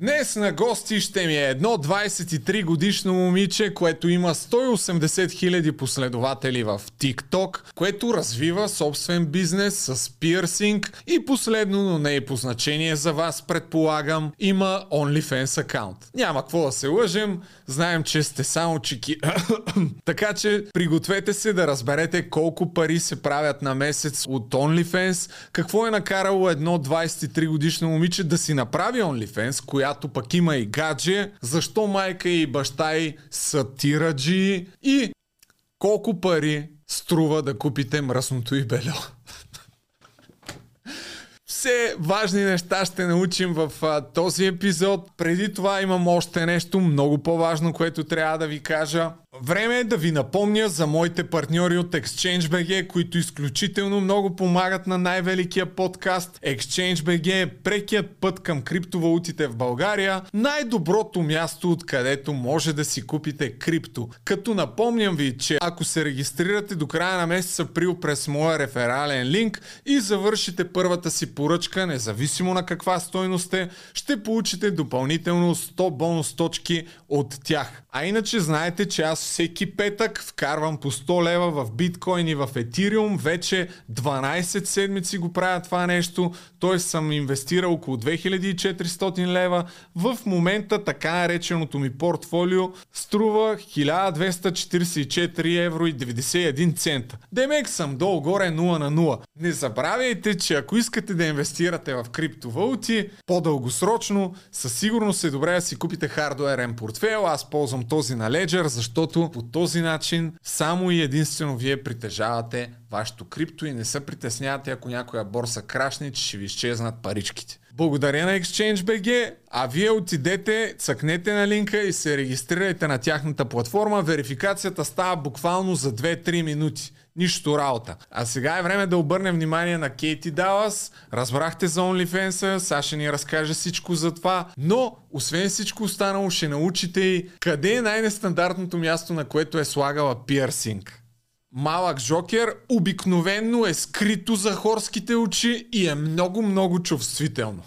Днес на гости ще ми е едно 23 годишно момиче, което има 180 хиляди последователи в TikTok, което развива собствен бизнес с пирсинг и последно, но не е по значение за вас, предполагам, има OnlyFans акаунт. Няма какво да се лъжем, знаем, че сте само чики. така че пригответе се да разберете колко пари се правят на месец от OnlyFans, какво е накарало едно 23 годишно момиче да си направи OnlyFans, коя която пък има и гадже, защо майка и баща й са тираджи и колко пари струва да купите мръсното и бельо. Все важни неща ще научим в а, този епизод. Преди това имам още нещо много по-важно, което трябва да ви кажа. Време е да ви напомня за моите партньори от ExchangeBG, които изключително много помагат на най-великия подкаст. ExchangeBG е прекият път към криптовалутите в България, най-доброто място, откъдето може да си купите крипто. Като напомням ви, че ако се регистрирате до края на месец април през моя реферален линк и завършите първата си поръчка, независимо на каква стойност е, ще получите допълнително 100 бонус точки от тях. А иначе знаете, че аз всеки петък вкарвам по 100 лева в биткоин и в етириум. Вече 12 седмици го правя това нещо. Т.е. съм инвестирал около 2400 лева. В момента така нареченото ми портфолио струва 1244 евро и 91 цента. Демек съм долу-горе 0 на 0. Не забравяйте, че ако искате да инвестирате в криптовалути по-дългосрочно, със сигурност е добре да си купите хардуерен портфел. Аз ползвам този на Ledger, защото по този начин само и единствено вие притежавате вашето крипто и не се притеснявате, ако някоя борса крашне, че ще ви изчезнат паричките. Благодаря на ExchangeBG, а вие отидете, цъкнете на линка и се регистрирайте на тяхната платформа. Верификацията става буквално за 2-3 минути. Нищо работа. А сега е време да обърнем внимание на Кейти Далас. Разбрахте за OnlyFans, Саша ни разкаже всичко за това. Но, освен всичко останало, ще научите и къде е най-нестандартното място, на което е слагала пирсинг. Малък жокер обикновенно е скрито за хорските очи и е много-много чувствително.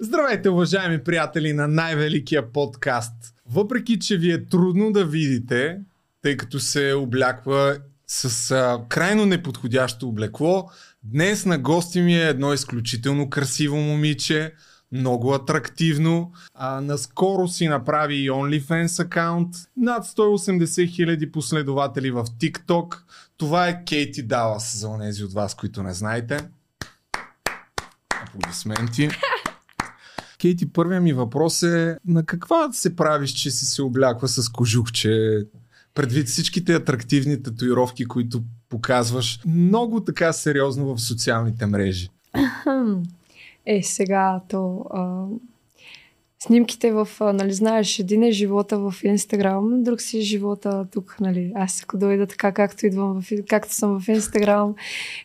Здравейте, уважаеми приятели на най-великия подкаст. Въпреки, че ви е трудно да видите, тъй като се обляква с а, крайно неподходящо облекло. Днес на гости ми е едно изключително красиво момиче, много атрактивно. А, наскоро си направи и OnlyFans акаунт, над 180 хиляди последователи в TikTok. Това е Кейти Далас, за онези от вас, които не знаете. Аплодисменти. Кейти, първият ми въпрос е на каква се правиш, че си се обляква с кожухче, предвид всичките атрактивни татуировки, които показваш много така сериозно в социалните мрежи? Е, сега то... А, снимките в, нали, знаеш, един е живота в Инстаграм, друг си е живота тук, нали. Аз ако дойда така, както идвам, в, както съм в Инстаграм,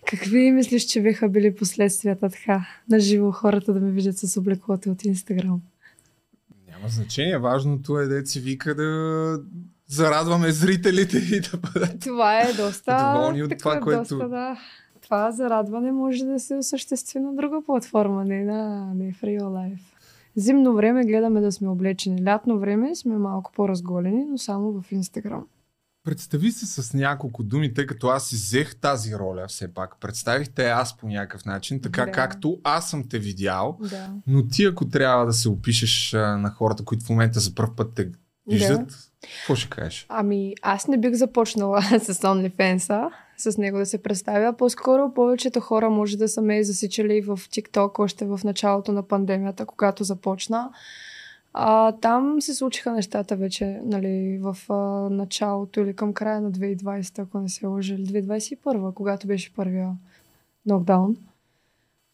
какви мислиш, че биха били последствията така, на живо хората да ме видят с облеклото от Инстаграм? Няма значение. Важното е да си вика да зарадваме зрителите и да бъдат Това е доста... доволни от това, което... Доста, да. Това зарадване може да се осъществи на друга платформа, не, на, не в real life. Зимно време гледаме да сме облечени. Лятно време сме малко по-разголени, но само в Инстаграм. Представи се с няколко думи, тъй като аз иззех тази роля все пак. Представихте аз по някакъв начин, така да. както аз съм те видял. Да. Но ти ако трябва да се опишеш а, на хората, които в момента за първ път те виждат, Да. Какво ще кажеш? Ами, аз не бих започнала с OnlyFans, с него да се представя. По-скоро повечето хора може да са ме засичали в TikTok още в началото на пандемията, когато започна. А, там се случиха нещата вече, нали, в а, началото или към края на 2020, ако не се лъжа, или 2021, когато беше първия нокдаун.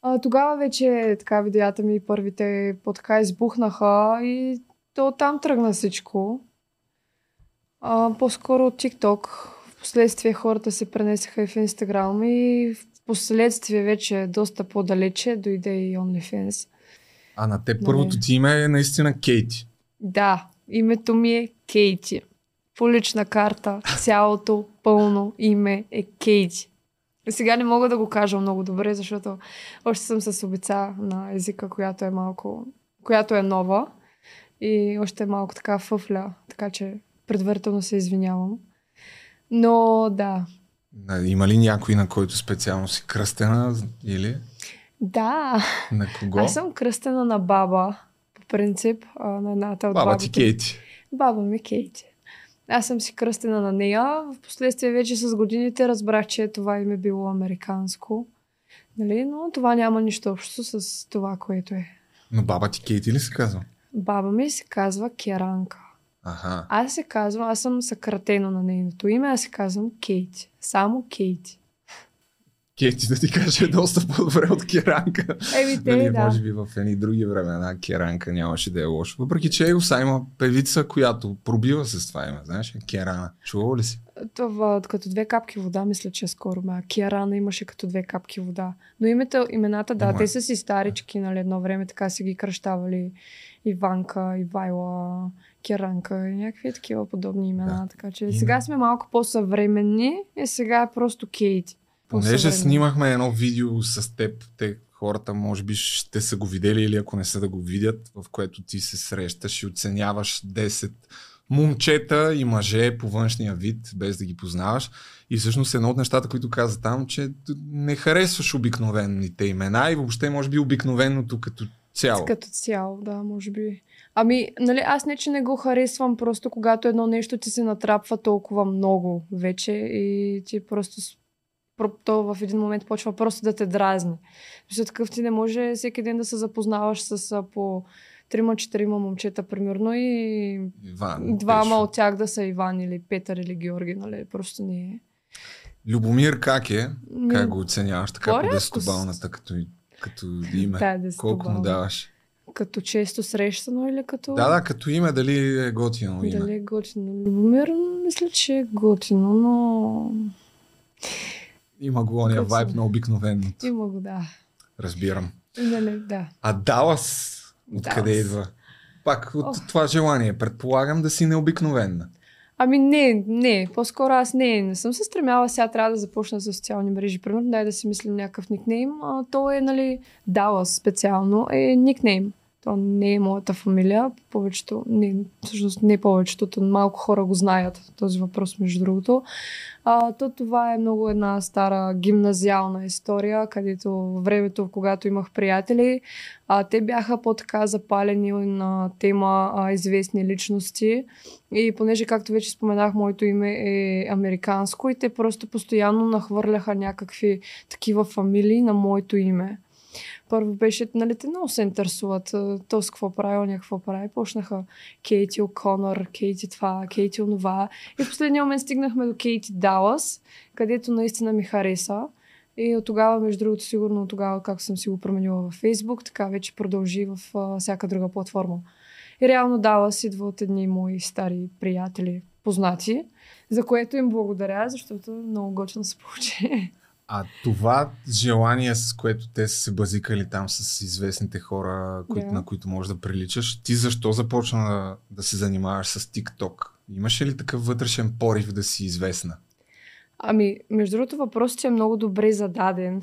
А, тогава вече така видеята ми първите по-така избухнаха и то там тръгна всичко. А, по-скоро от TikTok. В последствие хората се пренесеха и в Instagram и в последствие вече доста по-далече дойде и OnlyFans. А на теб Нали. първото ти име е наистина Кейти. Да, името ми е Кейти. По лична карта, цялото пълно име е Кейти. Сега не мога да го кажа много добре, защото още съм с обица на езика, която е малко, която е нова. И още малко така фъфля, така че предварително се извинявам. Но да. Има ли някой, на който специално си кръстена или? Да. На кого? Аз съм кръстена на баба, по принцип, на едната от баба бабите. ти Кейти. Баба ми Кейти. Аз съм си кръстена на нея. В последствие вече с годините разбрах, че това име било американско. Нали? Но това няма нищо общо с това, което е. Но баба ти Кейти ли се казва? Баба ми се казва Керанка. Аха. Аз се казвам, аз съм съкратено на нейното име, аз се казвам Кейти. Само Кейти. Кейти да ти каже е доста по-добре от Керанка. Еми, те, Дали, да. може би в едни други времена Керанка нямаше да е лошо. Въпреки, че Его са има певица, която пробива с това име, знаеш, Керана. Чувал ли си? Това като две капки вода, мисля, че е скоро ма. Киарана имаше като две капки вода. Но името, имената, да, Има. те са си старички, нали, едно време така си ги кръщавали. Иванка, Ивайла, Керанка и някакви такива подобни имена. Да. Така че Име. сега сме малко по-съвременни и сега е просто Кейти. Понеже снимахме едно видео с теб, те хората може би ще са го видели или ако не са да го видят, в което ти се срещаш и оценяваш 10 момчета и мъже по външния вид, без да ги познаваш. И всъщност едно от нещата, които каза там, че не харесваш обикновените имена и въобще може би обикновеното като цяло. Като цяло, да, може би. Ами, нали, аз не, че не го харесвам, просто когато едно нещо ти се натрапва толкова много вече и ти просто то в един момент почва просто да те дразни. Защото такъв ти не може всеки ден да се запознаваш с по трима-четирима момчета, примерно, и Иван, двама Пешо. от тях да са Иван или Петър или Георги, нали, просто не е. Любомир как е? Как го оценяваш така по десетобалната като, като име? Да, Колко му даваш? Като често срещано или като... Да, да, като име, дали е готино име. Дали е готино? Любомир, мисля, че е готино, но Има го ония вайб на обикновеното. има го, да. Разбирам. Нали, да. А Далас, откъде Далас. идва? Пак от Ох. това желание. Предполагам да си необикновена. Ами не, не, по-скоро аз не, не съм се стремяла, сега трябва да започна с социални мрежи. Примерно, дай да си мислим някакъв никнейм. А, то е, нали, Dallas специално е никнейм. То не е моята фамилия. Повечето, не, всъщност не повечето, то малко хора го знаят този въпрос, между другото. А, то това е много една стара гимназиална история, където във времето, когато имах приятели, а, те бяха по-така запалени на тема а, известни личности. И понеже, както вече споменах, моето име е американско и те просто постоянно нахвърляха някакви такива фамилии на моето име. Първо беше, нали, те много се интересуват. То с какво прави, оня какво прави. Почнаха Кейти О'Конър, Кейти това, Кейти онова. И в последния момент стигнахме до Кейти Далас, където наистина ми хареса. И от тогава, между другото, сигурно от тогава, както съм си го променила във Facebook, така вече продължи в а, всяка друга платформа. И реално Далас идва от едни мои стари приятели, познати, за което им благодаря, защото много готино се получи. А това желание, с което те са се базикали там с известните хора, които, Да. на които можеш да приличаш, ти защо започна да, да се занимаваш с TikTok? Имаше ли такъв вътрешен порив да си известна? Ами, между другото, въпросът ти е много добре зададен.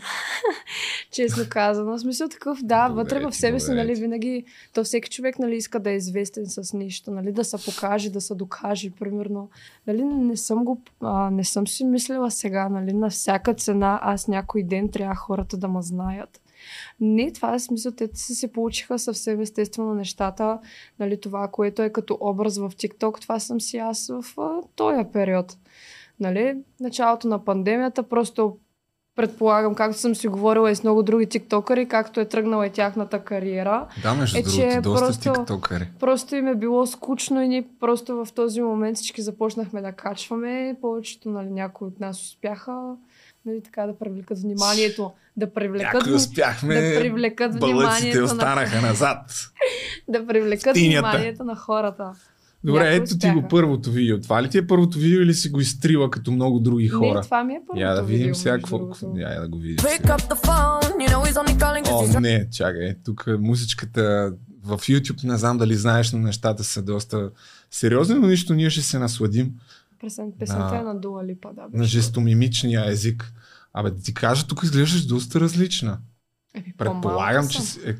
Честно казано. В смисъл такъв, да, Добре вътре в себе си, нали, винаги, то всеки човек, нали, иска да е известен с нещо, нали, да се покаже, да се докаже, примерно. Нали, не съм го, а, не съм си мислила сега, нали, на всяка цена, аз някой ден трябва хората да ме знаят. Не, това е смисъл, те си се получиха съвсем естествено нещата, нали, това, което е като образ в TikTok, това съм си аз в а, този период. Нали, началото на пандемията, просто предполагам, както съм си говорила и с много други тиктокъри, както е тръгнала и тяхната кариера. Да, между Е, е, че другото, доста просто- тиктокъри. Просто им е било скучно и ние просто в този момент всички започнахме да качваме. Повечето, нали, някои от нас успяха нали, така да привлекат вниманието. Да привлекат, Някои вни- успяхме, да привлекат вниманието на, останаха назад. да привлекат вниманието на хората. Добре, Някои ето ти го първото видео. Това ли ти е първото видео или си го изтрила като много други хора? Не, това ми е първото Я да видим видео, сега какво. Я да го видим. О, не, чакай. Тук музичката в YouTube, не знам дали знаеш, но нещата са доста сериозни, но нищо, ние ще се насладим Песен, песента На- е на Дуа Липа, да. на беше. жестомимичния език. Абе, да ти кажа, тук изглеждаш доста различна. Еми, Предполагам, че си, е,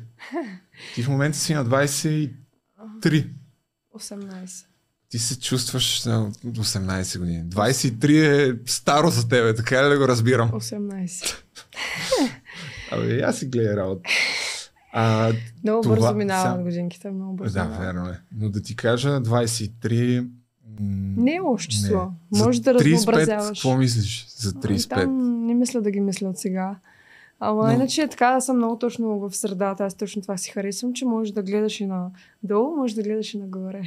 ти в момента си на 23. 18. Ти се чувстваш на 18 години. 23 е старо за тебе, така ли да го разбирам? 18. Абе, аз си гледа работа. А, Много Това- бързо минават сам- годинките, много бързо. да, верно е. Но да ти кажа, 23... м, Не е лошо число. За Може да 35, разнообразяваш. Какво мислиш за Ами 35? Там не мисля да ги мисля от сега. Ама Но- иначе така, да съм много точно в средата. Аз точно това си харесвам, че можеш да гледаш и на долу, можеш да гледаш и нагоре.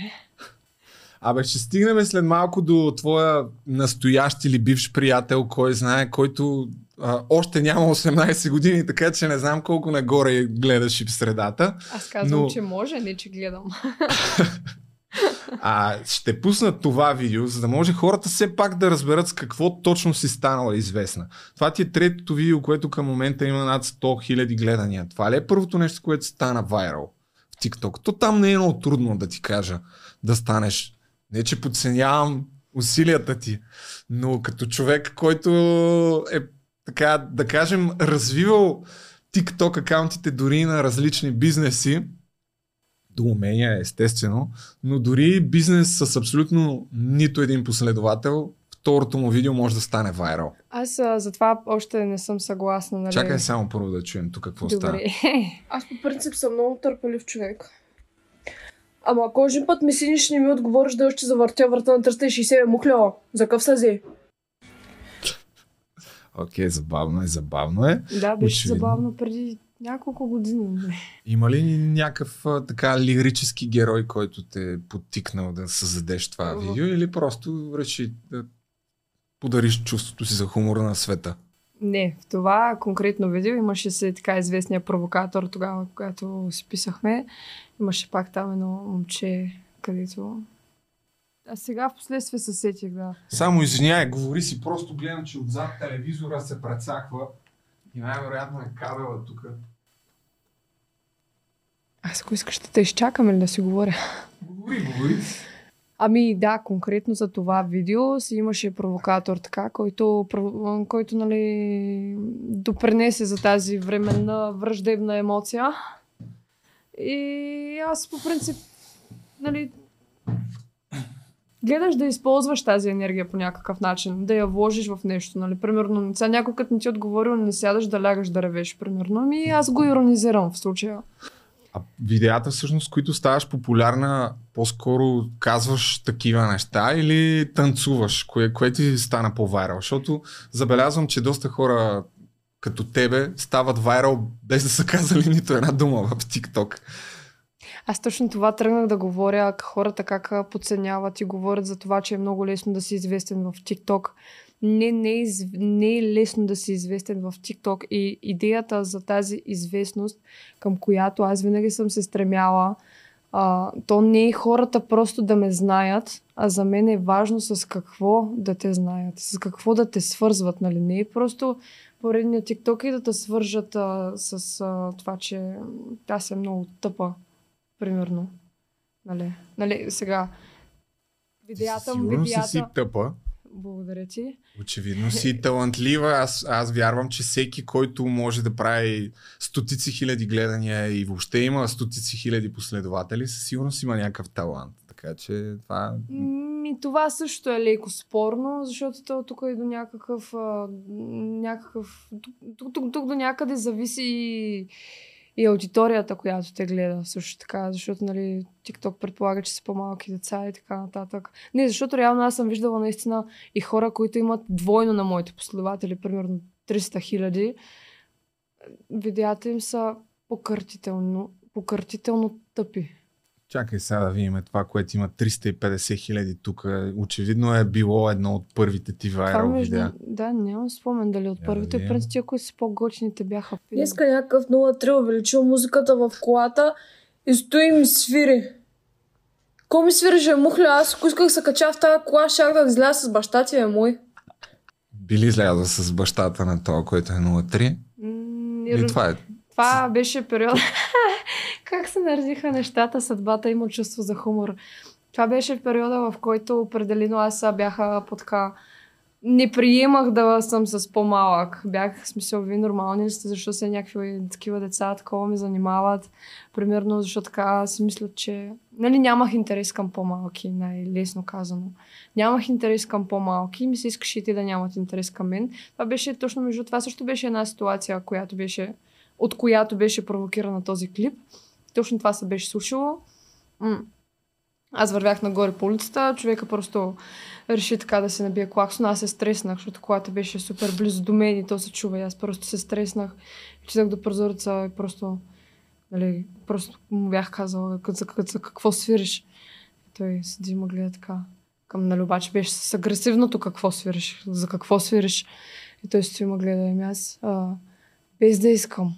Абе, ще стигнем след малко до твоя настоящ или бивш приятел, кой знае, който а, още няма 18 години, така че не знам колко нагоре гледаш и в средата. Аз казвам, Но- че може, не че гледам. А ще пусна това видео, за да може хората все пак да разберат с какво точно си станала известна. Това ти е третото видео, което към момента има над 100 000 гледания. Това ли е първото нещо, което стана вайрал в TikTok? То там не е много трудно да ти кажа да станеш. Не, че подценявам усилията ти, но като човек, който е така, да кажем, развивал TikTok акаунтите дори на различни бизнеси, до умения, естествено, но дори бизнес с абсолютно нито един последовател, второто му видео може да стане вайрал. Аз а, затова още не съм съгласна. Нали? Чакай само първо да чуем тук какво става. Добре. Аз по принцип съм много търпелив човек. Ама ако един път ми синиш не ми отговориш да ще завъртя врата на 360 мухляо. За къв съзи? Окей, забавно е, забавно е. да, беше Очевидно. забавно преди няколко години. Има ли някакъв така лирически герой, който те е подтикнал да създадеш това видео или просто реши да подариш чувството си за хумора на света? Не, в това конкретно видео имаше се така известния провокатор тогава, когато си писахме. Имаше пак там едно момче, където... А сега в последствие се сетих, да. Само извиняй, говори си, просто гледам, че отзад телевизора се прецаква и най-вероятно е кабела тук. Аз ако искаш да те изчакаме ли да си говоря? Говори, говори. Ами да, конкретно за това видео си имаше провокатор така, който, който нали, допринесе за тази временна враждебна емоция. И аз по принцип, нали, гледаш да използваш тази енергия по някакъв начин, да я вложиш в нещо, нали, примерно, сега някой като не ти е отговорил, не сядаш да лягаш да ревеш, примерно, ами аз го иронизирам в случая. А видеята всъщност, които ставаш популярна, по-скоро казваш такива неща или танцуваш? Кое, кое ти стана по-вайрал? Защото забелязвам, че доста хора като тебе стават вайрал без да са казали нито една дума в TikTok. Аз точно това тръгнах да говоря, хората как подценяват и говорят за това, че е много лесно да си известен в TikTok. Не, не, е, из... не е лесно да си известен в TikTok и идеята за тази известност, към която аз винаги съм се стремяла, а, то не е хората просто да ме знаят, а за мен е важно с какво да те знаят, с какво да те свързват, нали? Не е просто поредния TikTok и да те свържат а, с а, това, че аз съм много тъпа примерно. Нали, нали сега. Видеята, Сигурно си си видеята. тъпа. Благодаря ти. Очевидно си талантлива. Аз, аз вярвам, че всеки, който може да прави стотици хиляди гледания и въобще има стотици хиляди последователи, със сигурност има някакъв талант. Така че това... Ми, това също е леко спорно, защото то тук и до някакъв. Някакъв тук, тук, тук до някъде зависи и, аудиторията, която те гледа също така, защото нали, TikTok предполага, че са по-малки деца и така нататък. Не, защото реално аз съм виждала наистина и хора, които имат двойно на моите последователи, примерно 300 хиляди. Видеята им са покъртително, покъртително тъпи. Чакай сега да видим това, което има 350 хиляди тук. Очевидно е било едно от първите ти вайрал между... видеа. Да, нямам спомен дали от Я да първите. видим. През тия, които са по-гочни, те бяха. Днеска някакъв 03 увеличил музиката в колата и стои и ми свири. Ко ми свиреше мухля? Аз ако исках да се кача в тази кола, щях да изляза с баща ти, е мой. Били изляза с бащата на това, който е 03. М, И това е. Това беше период. как се наредиха нещата, съдбата има чувство за хумор. Това беше периода, в който определено аз бяха така не приемах да съм с по-малък. Бях в смисъл, вие нормални ли сте, защо се някакви такива деца такова ме занимават. Примерно, защо така си мисля, че... Нали, нямах интерес към по-малки, най-лесно казано. Нямах интерес към по-малки, ми се искаше и те да нямат интерес към мен. Това беше точно между това също беше една ситуация, която беше, от която беше провокирана този клип. Точно това се беше случило. Аз вървях нагоре по улицата, човека просто реши така да се набие клаксон. Аз се стреснах, защото колата беше супер близо до мен и то се чува. И аз просто се стреснах. Читах до прозореца и просто, нали, просто му бях казала за, за, какво свириш. И той седи ме гледа така. Към, нали, обаче беше с агресивното какво свириш, за какво свириш. И той стои ме гледа и аз, а, без да искам.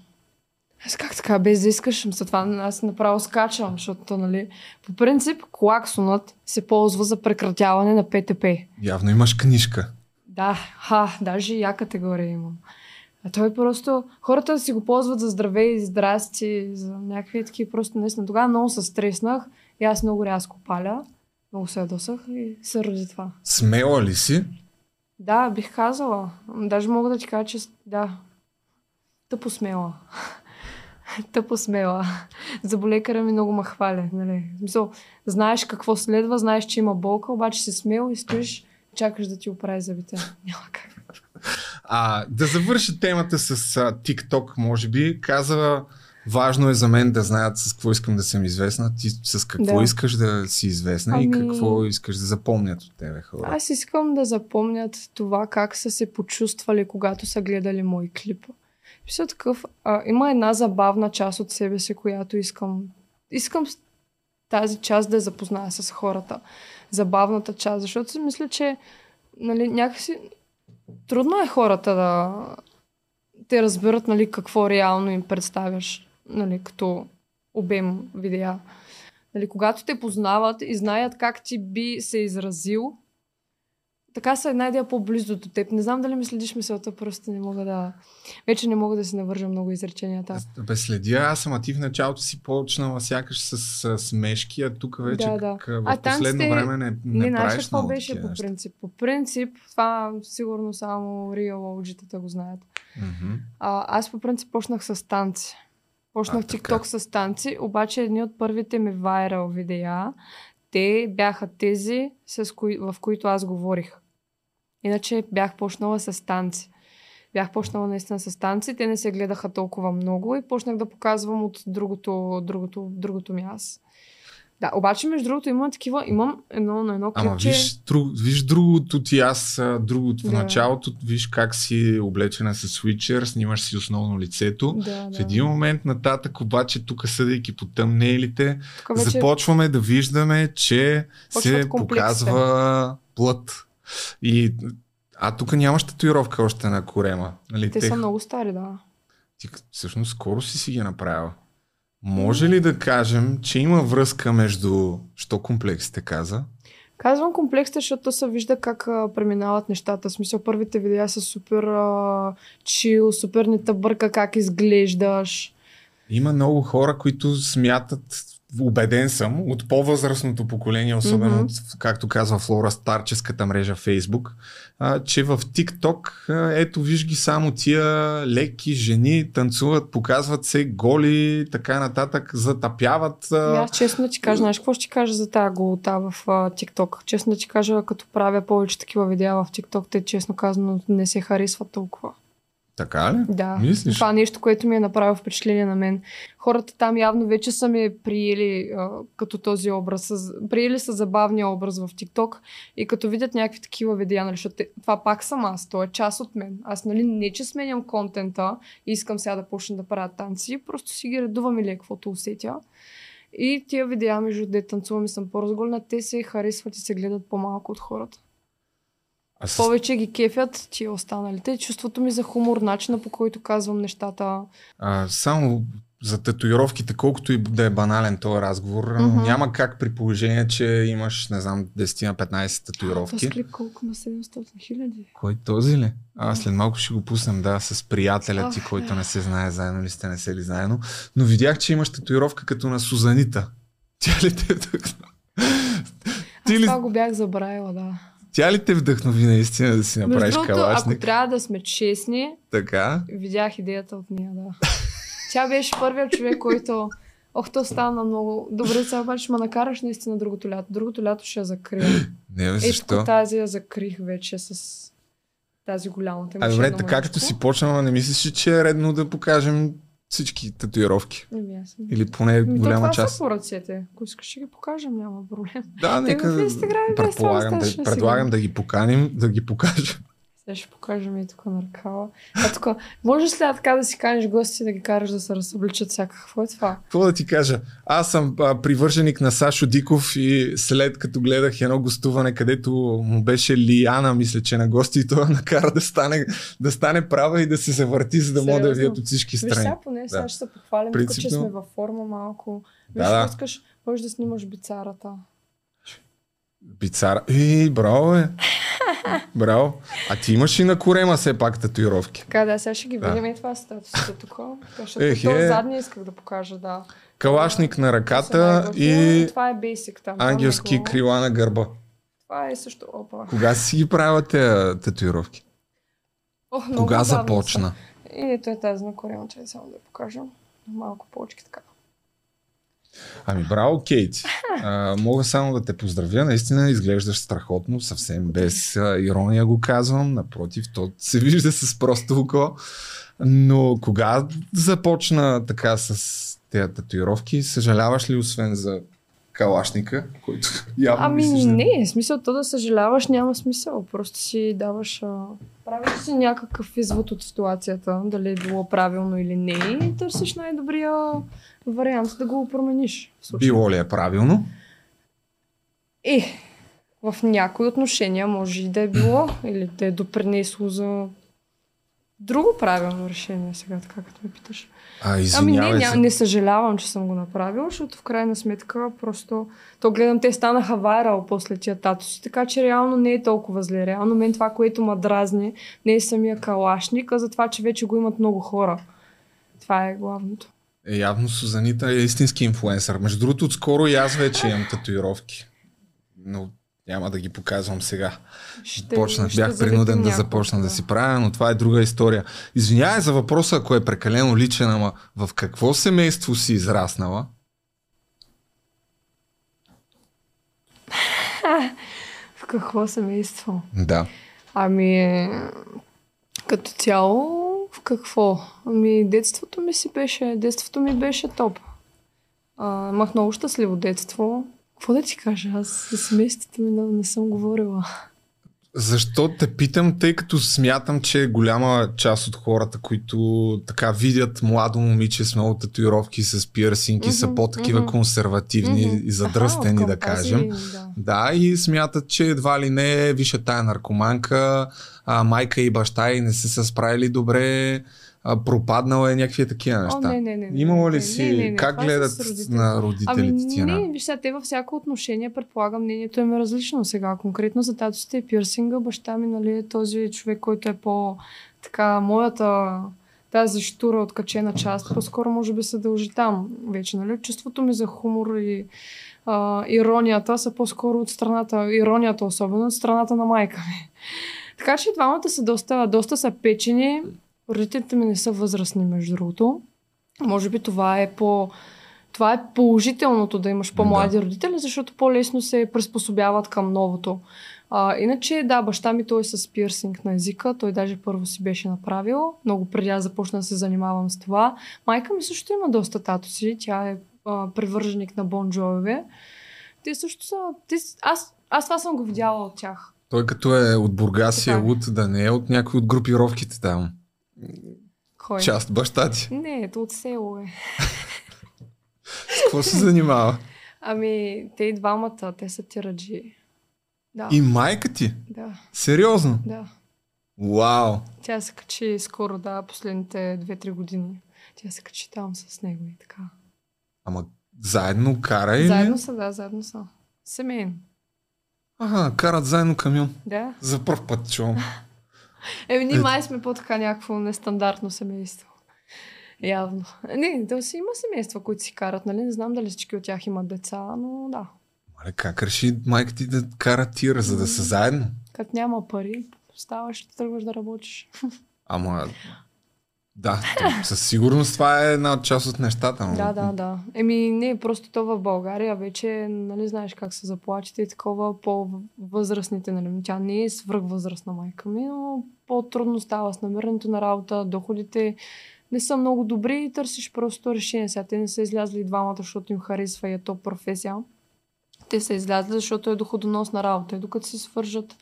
Аз как така, без да искаш, за това аз направо скачам, защото, нали, по принцип, клаксонът се ползва за прекратяване на ПТП. Явно имаш книжка. Да, ха, даже и я категория имам. А той просто, хората си го ползват за здраве и здрасти, за някакви такива просто наистина. Тогава много се стреснах и аз много рязко паля. Много се ядосах и се роди това. Смела ли си? Да, бих казала. Даже мога да ти кажа, че да. Тъпо смела. Тъпо смела. Заболекара ми много ме хваля. Нали? В Смисъл, знаеш какво следва, знаеш, че има болка, обаче си смел и стоиш, чакаш да ти оправи зъбите. Няма как. А, да завърша темата с а, TikTok, може би. Каза, важно е за мен да знаят с какво искам да съм известна. Ти с какво Да. искаш да си известна и Ами- какво искаш да запомнят от тебе хора. Аз искам да запомнят това как са се почувствали, когато са гледали мой клип. Мисля такъв, а, има една забавна част от себе си, която искам. Искам тази част да я запозная с хората. Забавната част, защото си мисля, че нали, някакси трудно е хората да те разберат нали, какво реално им представяш нали, като обем видеа. Нали, когато те познават и знаят как ти би се изразил, така са една идея по-близо до теб. Не знам дали ми следиш мисълта, просто не мога да... Вече не мога да си навържа много изреченията. Аз Бе, следя, аз съм, а ти в началото си почнала сякаш с а, смешки, а тук вече Да, да. как, в А последно танците- време не, не, Не, правиш много беше по принцип? По принцип, това сигурно само OG-тата го знаят. Мгм. А, аз по принцип почнах с танци. Почнах А. TikTok с танци, обаче едни от първите ми вайрал видеа, те бяха тези, с кои, в които аз говорих. Иначе бях почнала с танци. Бях почнала наистина с танци, те не се гледаха толкова много и почнах да показвам от другото, другото, другото ми аз. Да, обаче между другото имам такива, имам едно на едно Ама клипче. виж, друг, виж другото ти, аз другото в Да. началото, виж как си облечена с свичер, снимаш си основно лицето. Да, В да. един момент нататък обаче, тук съдейки по тъмнейлите, Тук вече започваме да виждаме, че се Почват комплексите. показва плът. И, а тук нямаш татуировка още на корема. Нали? те Тех- са много стари, да. Ти всъщност скоро си си ги направила. Може ли да кажем, че има връзка между... Що комплексите каза? Казвам комплексите, защото се вижда как а, преминават нещата. В смисъл, първите видеа са супер а, чил, супер не те бърка как изглеждаш. Има много хора, които смятат, убеден съм, от по-възрастното поколение, особено Мгм. от, както казва Флора, старческата мрежа Facebook, а, че в TikTok, а, ето виж ги само тия леки жени, танцуват, показват се голи, така нататък, затъпяват. И А, аз честно ти кажа, знаеш какво ще ти кажа за тази голота в а, TikTok? Честно ти кажа, като правя повече такива видеа в TikTok, те честно казано не се харесват толкова. Така ли? Да. Мислиш? Това нещо, което ми е направило впечатление на мен. Хората там явно вече са ме приели а, като този образ. С, приели са забавния образ в TikTok и като видят някакви такива видеа, нали, защото това пак съм аз, то е част от мен. Аз нали, не че сменям контента и искам сега да почна да правя танци, просто си ги редувам или каквото усетя. И тия видеа, между де танцувам и съм по-разголена, те се харесват и се гледат по-малко от хората. А с... Повече ги кефят тия останалите. Чувството ми за хумор, начина по който казвам нещата. А, само за татуировките, колкото и да е банален този разговор, Мгм. няма как при положение, че имаш, не знам, 10-15 татуировки. Този клип колко на 700 хиляди? Кой този ли? А, след малко ще го пуснем, да, с приятеля ти, Ох, който да. не се знае заедно ли сте, не се ли заедно. Но видях, че имаш татуировка като на Сузанита. Тя ли те е? Ти Аз ли, това го бях забравила, да. Тя ли те вдъхнови наистина да си Между направиш ако калашник? трябва да сме честни, Така? видях идеята от нея, да. Тя беше първият човек, който... Ох, то стана много. Добре, сега обаче ме накараш наистина другото лято. Другото лято ще я закрия. Не, бе, Ето защо? тази я закрих вече с тази голямата. А Имаше добре, така като си почнала, не мислиш, ли, че е редно да покажем всички татуировки? Аз съм- Или поне Ами, то голяма това част? са по ръцете. Ако искаш, ще ги покажем, няма проблем. Да, Те нека... в Инстаграм това предполагам, да, предлагам сигурно. да ги поканим, да ги покажем. Сега ще покажем и тук на ръкава. А тук, можеш ли така да си каниш гости да ги караш да се разобличат всяка? Какво е това? Какво да ти кажа? Аз съм а, привърженик на Сашо Диков и след като гледах едно гостуване, където му беше Лиана, мисля, че на гости, и това накара да стане, да стане права и да се завърти, за да могат да видят от всички Виж страни. сега поне, сега Да. ще се похвалим, тук, че Принципно- сме във форма малко. Виж, Да, да. искаш, можеш да снимаш бицарата. Бицара. Ей, браво, бе. Браво. А ти имаш и на корема все пак татуировки. Така да, сега ще ги Да. видим и това статусите тук. Защото Ех, е. задния исках да покажа, да. Калашник на ръката най-готино. и Това е basic там. то ангелски го- крила на гърба. Това е също опа. Кога си ги правила тези татуировки? Ох, Кога започна? са. И ето е тази на корема, че само да я покажа. Малко повече така. Ами браво, Кейти. А, мога само да те поздравя. Наистина изглеждаш страхотно, съвсем без а, ирония го казвам. Напротив, то се вижда с просто око. Но кога започна така с тези татуировки? Съжаляваш ли освен за калашника, който явно Ами мислиш не, смисъл то да съжаляваш няма смисъл. Просто си даваш... А... Правиш си някакъв извод от ситуацията, дали е било правилно или не и търсиш най-добрия вариант да го промениш. Било ли е правилно? Е, в някои отношения може и да е било или да е допринесло за друго правилно решение сега, така като ме питаш. А, Ами не, се. не съжалявам, че съм го направила, защото в крайна сметка просто... То гледам, те станаха вайрал после тия татуси, така че реално не е толкова зле. Реално мен това, което ме дразни, не е самия калашник, а за това, че вече го имат много хора. Това е главното. Е, явно Сузанита е истински инфлуенсър. Между другото, отскоро и аз вече имам татуировки. Но няма да ги показвам сега. Ще, Почнах, ще бях принуден да започна да си правя, но това е друга история. Извинявай за въпроса, ако е прекалено личен, ама в какво семейство си израснала? В какво семейство? Да. Ами, като цяло, в какво? Ами, детството ми си беше, детството ми беше топ. А, имах много щастливо детство. Какво да ти кажа? Аз с семейството ми не, съм говорила. Защо те питам, тъй като смятам, че голяма част от хората, които така видят младо момиче с много татуировки, с пирсинги, са Мгм, по-такива мгм. консервативни Мгм. и задръстени, Аха, да кажем. Да. Да, и смятат, че едва ли не, виша тая наркоманка, а, майка и баща и не са се справили добре, а, пропаднала е някакви такива неща. О, не, не, не, не, Имало не, ли не, си, не, не, не, как това гледат родителите. на родителите Ами ти? не, виж сега, те във всяко отношение, предполагам, мнението им е различно сега. Конкретно за татусите и пирсинга, баща ми, нали, е този човек, който е по така, моята тази штура откачена част, по-скоро може би се дължи там вече, нали? Чувството ми за хумор и а, иронията са по-скоро от страната, иронията особено от страната на майка ми. Така че двамата са доста, доста са печени. Родителите ми не са възрастни, между другото. Може би това е по... Това е положителното да имаш по-млади родители, защото по-лесно се приспособяват към новото. А, иначе, да, баща ми той е с пирсинг на езика. Той даже първо си беше направил. Много преди аз започна да се занимавам с това. Майка ми също има доста татуси. Тя е а, привърженик на Бон Джове. Те също са... Те, аз, аз това съм го видяла от тях. Той като е от Бургас и е Така е. луд, да не е от някой от групировките там. Кой? Част баща ти. Не, ето от село е. С какво се занимава? Ами, те и двамата, те са тираджи. Да. И майка ти? Да, Сериозно? да. Вау! Тя се качи скоро, да, последните 2-3 години. Тя се качи там с него и така. Ама заедно кара или? Заедно са, да, заедно са. Семейно. Ага, карат заедно камион. Да. За първ път чувам. Еми, ние Ето. май сме по-така някакво нестандартно семейство. Явно. Не, да си има семейства, които си карат, нали? Не знам дали всички от тях имат деца, но да. Мале, как реши майка ти да кара тир, за да са заедно? Като няма пари, ставаш и тръгваш да работиш. Ама, да, то, със сигурност това е една част от нещата. но- Да, да, да. Еми, не, просто то в България вече, нали знаеш как са заплатите и такова по-възрастните, нали. Тя не е свръхвъзрастна майка ми, но по-трудно става с намирането на работа, доходите не са много добри и търсиш просто решение. Сега те не са излязли двамата, защото им харесва и е топ професия. Те са излязли, защото е доходоносна работа и докато се свържат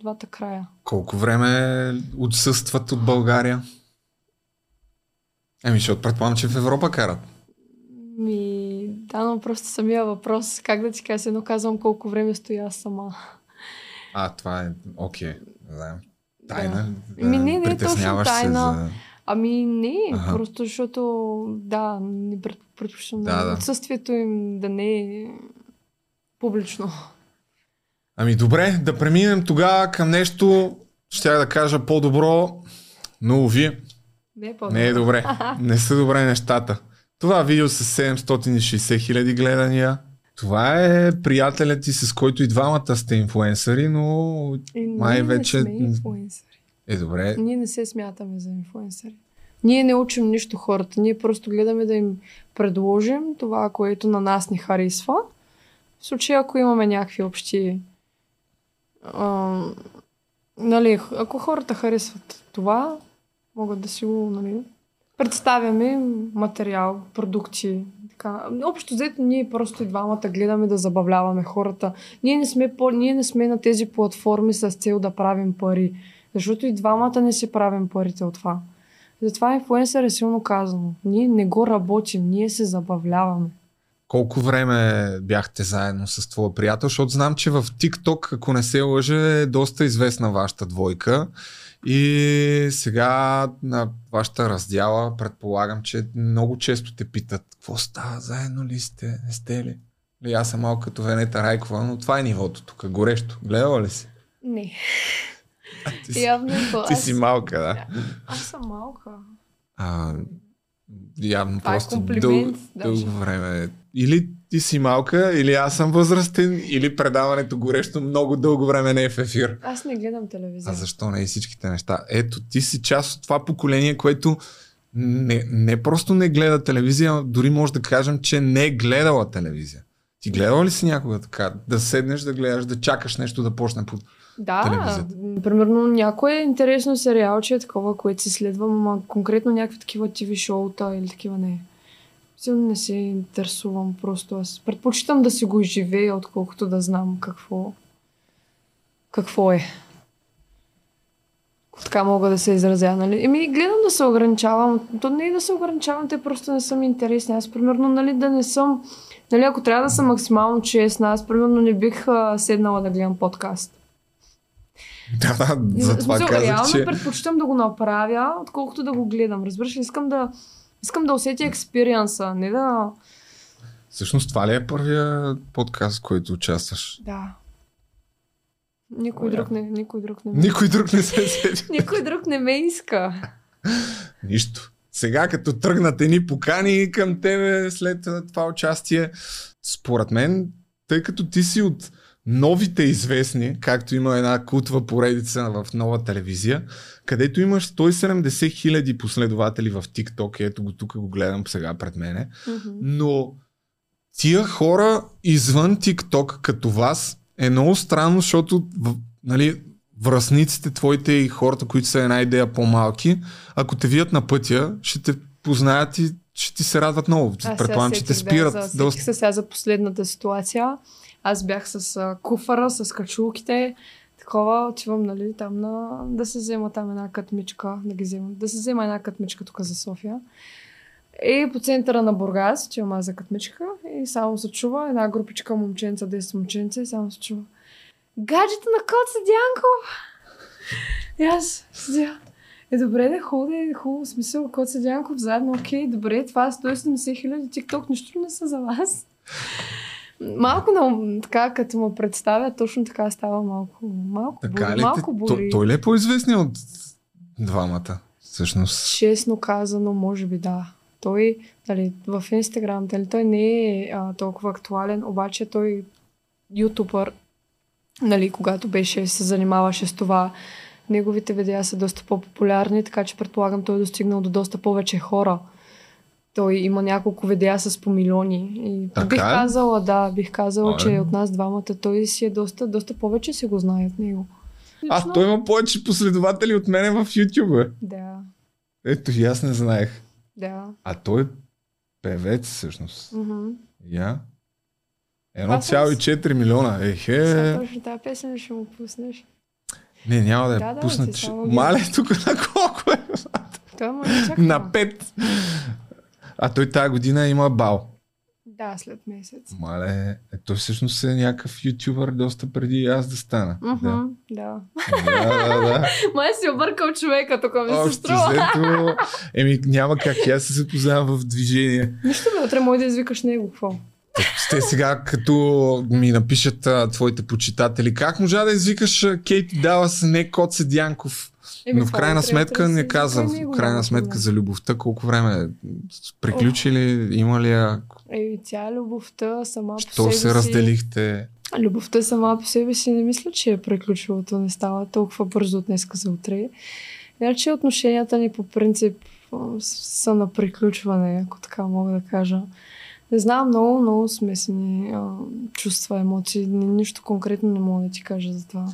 двата края. Колко време отсъстват от България? Еми, защото предполагам, че в Европа карат. Ми, да, но просто самия въпрос, как да ти кажа, едно казвам колко време стоя сама. А, това е окей. Да. Тайна. Да. Ми, не, не точно тайна. За... Ами не, Ага. просто защото, да, не пред- предпочитам Да, да, отсъствието им да не е публично. Ами добре, да преминем тогава към нещо, ще да кажа по-добро, но уви, Не е по не е добре. Не са добре нещата. Това видео с 760 хиляди гледания. Това е приятелят ти, с който и двамата сте инфуенсъри, но И май вече... не сме инфлуенсъри. Е, добре. Ние не се смятаме за инфлуенсъри. Ние не учим нищо хората. Ние просто гледаме да им предложим това, което на нас ни харесва. В случай, ако имаме някакви общи... А, нали, ако хората харесват това, могат да си го нали, представяме материал, продукти. Така. Общо взето ние просто и двамата гледаме да забавляваме хората. Ние не сме, по, ние не сме на тези платформи с цел да правим пари. Защото и двамата не си правим парите от това. Затова инфлуенсър е силно казано. Ние не го работим, ние се забавляваме. Колко време бяхте заедно с твоя приятел? Защото знам, че в TikTok, ако не се лъже, е доста известна вашата двойка. И сега на вашата раздяла предполагам, че много често те питат какво става, заедно ли сте, не сте ли? Ли, аз съм малко като Венета Райкова, но това е нивото тук, горещо. Гледала ли си? Не. А, ти, си, Явно е ти си малка, да. Аз съм малка. А, явно Това е просто комплимент, дълго, дълго време. Или ти си малка, или аз съм възрастен, или предаването горещо много дълго време не е в ефир. Аз не гледам А телевизия. защо не и всичките неща? Ето, ти си част от това поколение, което не, не просто не гледа телевизия, а дори може да кажем, че не е гледала телевизия. Ти гледала ли си някога така? Да седнеш да гледаш, да чакаш нещо да почне по... Да, телевизията. примерно някое интересно сериалче е такова, което си следвам, ама конкретно някакви такива TV шоута или такива не. Силно не се интересувам, просто аз предпочитам да си го изживея, отколкото да знам какво, какво е. Така мога да се изразя, нали? Еми, гледам да се ограничавам. То не е да се ограничавам, те просто не са ми интересни. Аз, примерно, нали, да не съм... Нали, ако трябва да съм максимално честна, аз, примерно, не бих а, седнала да гледам подкаст. Да, да, затова смисъл, казах, реално че... предпочитам да го направя, отколкото да го гледам. Разбираш ли? Искам да, искам да усетя експириенса, не да... Всъщност това ли е първия подкаст, в който участваш? Да. Никой О, друг не, никой друг не ме... Никой друг не се сети. Никой друг не ме иска. Нищо. Сега като тръгнат едни покани към тебе след това участие, според мен, тъй като ти си от новите известни, както има една култова поредица в нова телевизия, където имаш 170 хиляди последователи в TikTok, ето го тук го гледам сега пред мене, Мгм. но тия хора извън TikTok като вас е много странно, защото нали, връзниците твоите и хората, които са една идея по-малки, ако те видят на пътя, ще те познаят и ще ти се радват много. Аз Предполагам, че те спират. Да, сетих се сега за последната ситуация. Аз бях с а, куфара, с качулките. Такова, отивам, нали, там на... Да се взема там една катмичка, да ги взема. Да се взема една катмичка тук за София. И по центъра на Бургас, отивам аз за катмичка и само се чува една групичка момченца, 10 момченца и само се чува. Гаджето на Коца Дянков! И аз седя. Е, добре, да хода, е хубаво, смисъл, Коца Дянков заедно, окей, добре, това е 170 хиляди тикток, нищо не са за вас. Малко на, така, като му представя, точно така става малко, малко, Така боли, ли? малко боли. той, той ли е по-известният от двамата? Всъщност. Честно казано, може би да. Той, нали, в Инстаграм, нали, той не е а, толкова актуален, обаче той ютубър нали, когато беше, се занимаваше с това. Неговите видеа са доста по-популярни, така че предполагам той е достигнал до доста повече хора. Той има няколко видеа с по милиони. И Така бих е? казала, да, бих казала, А, че е. от нас двамата той си е доста, доста повече се го знаят него. А, Лично- той има повече последователи от мене в YouTube. Да, Ето и аз не знаех. да. А той е певец всъщност. Мгм. Я? Аз съм 1,4 милиона. Ехе. Сега точно тази песен ще му пуснеш. Не, няма да я Да, да, пусна. ти че- Мале, тук на колко е? Той му е. На 5. А той тази година има бал. Да, след месец. Мале, е, той всъщност е някакъв ютубър доста преди аз да стана. Мгм, Да. да. да, да, да. Май си объркал човека, тук ми се Общо струва. взето, еми няма как аз се запознавам в движение. Нищо бе, утре може да извикаш него, какво? Те сега, като ми напишат а, твоите почитатели, как можа да извикаш а, Кейти Далас, не Кот Седянков? Еми, Но в крайна утре, сметка не него, в крайна сметка за любовта, колко време е? приключи ли, има ли я, Еми, тя любовта сама по себе се си... разделихте? Любовта сама по себе си не мисля, че е приключила. То не става толкова бързо от днеска за утре. Иначе отношенията ни по принцип са на приключване, ако така мога да кажа. Не знам, много, много смесени а, чувства, емоции. Ни- Нищо конкретно не мога да ти кажа за това.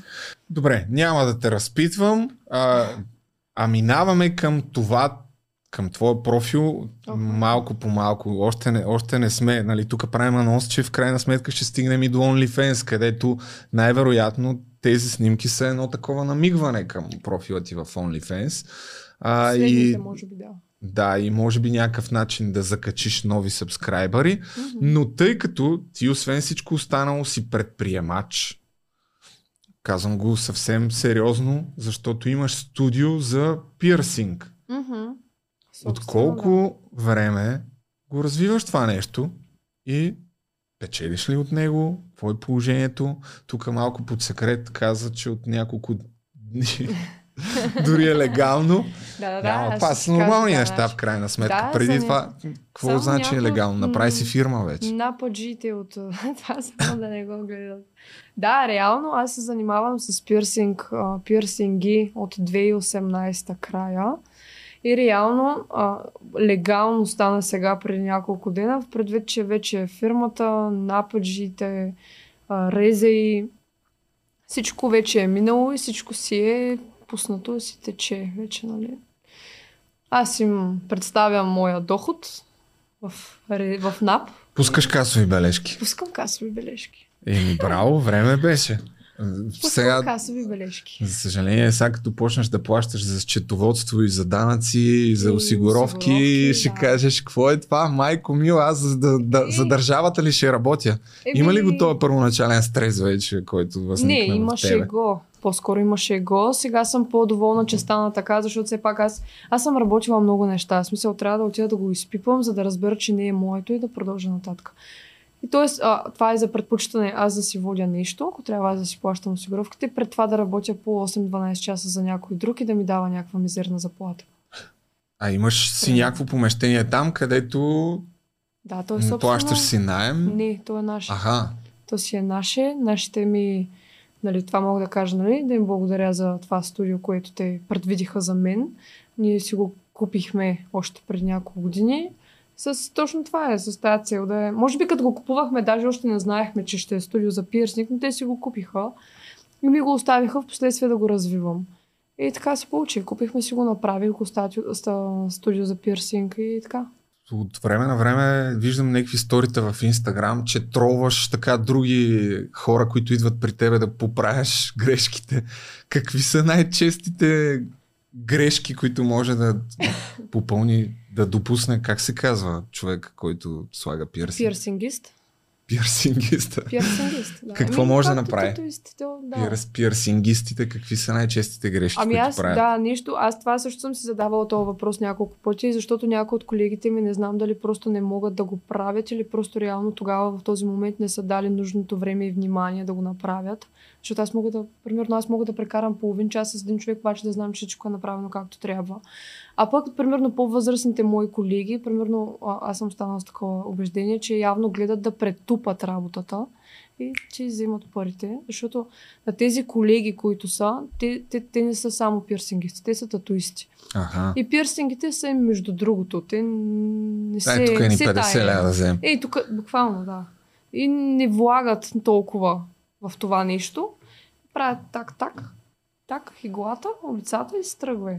Добре, няма да те разпитвам, а, а минаваме към това, към твоя профил, Оха. малко по малко. Още не, още не сме, нали, тук правим анонс, че в крайна сметка ще стигнем и до OnlyFans, където най-вероятно тези снимки са едно такова намигване към профила ти в OnlyFans. А, Следните, и, може би, да. Да, и може би някакъв начин да закачиш нови сабскрайбъри. Мгм. Но тъй като ти освен всичко останало си предприемач, казвам го съвсем сериозно, защото имаш студио за пирсинг. Мгм. От колко време го развиваш това нещо и печелиш ли от него? Какво е положението? Тук малко под секрет каза, че от няколко дни дори е легално. Да, да, да. Няма, това са нормални това, неща значи. в крайна сметка. Да, Преди това, какво значи някой- легално? Направи си фирма вече. Нападжите от това само да не го гледат. Да, реално аз се занимавам с пирсинг, пирсинги от 2018 края. И реално, а, легално стана сега преди няколко дена, в предвид, че вече е фирмата, нападжите, а, резеи, всичко вече е минало и всичко си е пуснато и си тече вече, нали? Аз им представям моя доход в, в НАП. Пускаш касови бележки. Пускам касови бележки. Еми, браво, време беше. Сега, касови бележки. за съжаление, сега като почнеш да плащаш за счетоводство и за данъци, и за И осигуровки, осигуровки, ще да. кажеш, какво е това, майко мила, аз за, да, да, Е. за държавата ли ще работя? Еми, Има ли го този първоначален стрес вече, който Не, възникна в имаше го. По-скоро имаше го. Сега съм по-доволна, че стана така, защото все пак аз, аз съм работила много неща. В смисъл, трябва да отида да го изпипвам, за да разбера, че не е моето и да продължа нататък. И т.е. това е за предпочитане аз да си водя нещо, ако трябва аз да си плащам осигуровките, пред това да работя по 8-12 часа за някой друг и да ми дава някаква мизерна заплата. А имаш си някакво помещение там, където Да, то е собствено... плащаш си найем. Не, то е наше. Аха, То си е наше. Нашите ми, нали, това мога да кажа, нали, да им благодаря за това студио, което те предвидиха за мен. Ние си го купихме още преди няколко години. С точно това е, с тази цел да е. Може би като го купувахме, даже още не знаехме, че ще е студио за пирсник, но те си го купиха и ми го оставиха в последствие да го развивам. И така се получи. Купихме си го, направих го студио за пирсинг и така. от време на време виждам някакви сторита в Инстаграм, че тролваш така други хора, които идват при тебе да поправяш грешките. Какви са най-честите грешки, които може да попълни, да допусне, как се казва човек, който слага пирсинг? Пирсингист. Пирсингиста. Пирсингист, да. Какво Ами, може да направи? татуистите, да. Пирс, пирсингистите, какви са най-честите грешки, Ами аз, правят? да, нищо. Аз това също съм си задавала този въпрос няколко пъти, защото някои от колегите ми не знам дали просто не могат да го правят или просто реално тогава в този момент не са дали нужното време и внимание да го направят. Защото аз мога да, примерно, аз мога да прекарам половин час с един човек, обаче да знам, че всичко е направено както трябва. А пък, примерно, по-възрастните мои колеги, примерно, а- аз съм станала с такова убеждение, че явно гледат да претупат работата и ти взимат парите, защото на тези колеги, които са, те, те, те не са само пирсингисти, те са татуисти. Аха. И пирсингите са между другото. Те не се... Дай, тук не ни се 50 таят. лева да вземем. Ей, тук, буквално, да. И не влагат толкова в това нещо. Правят так, так, так, иглата, лицата и се тръгва.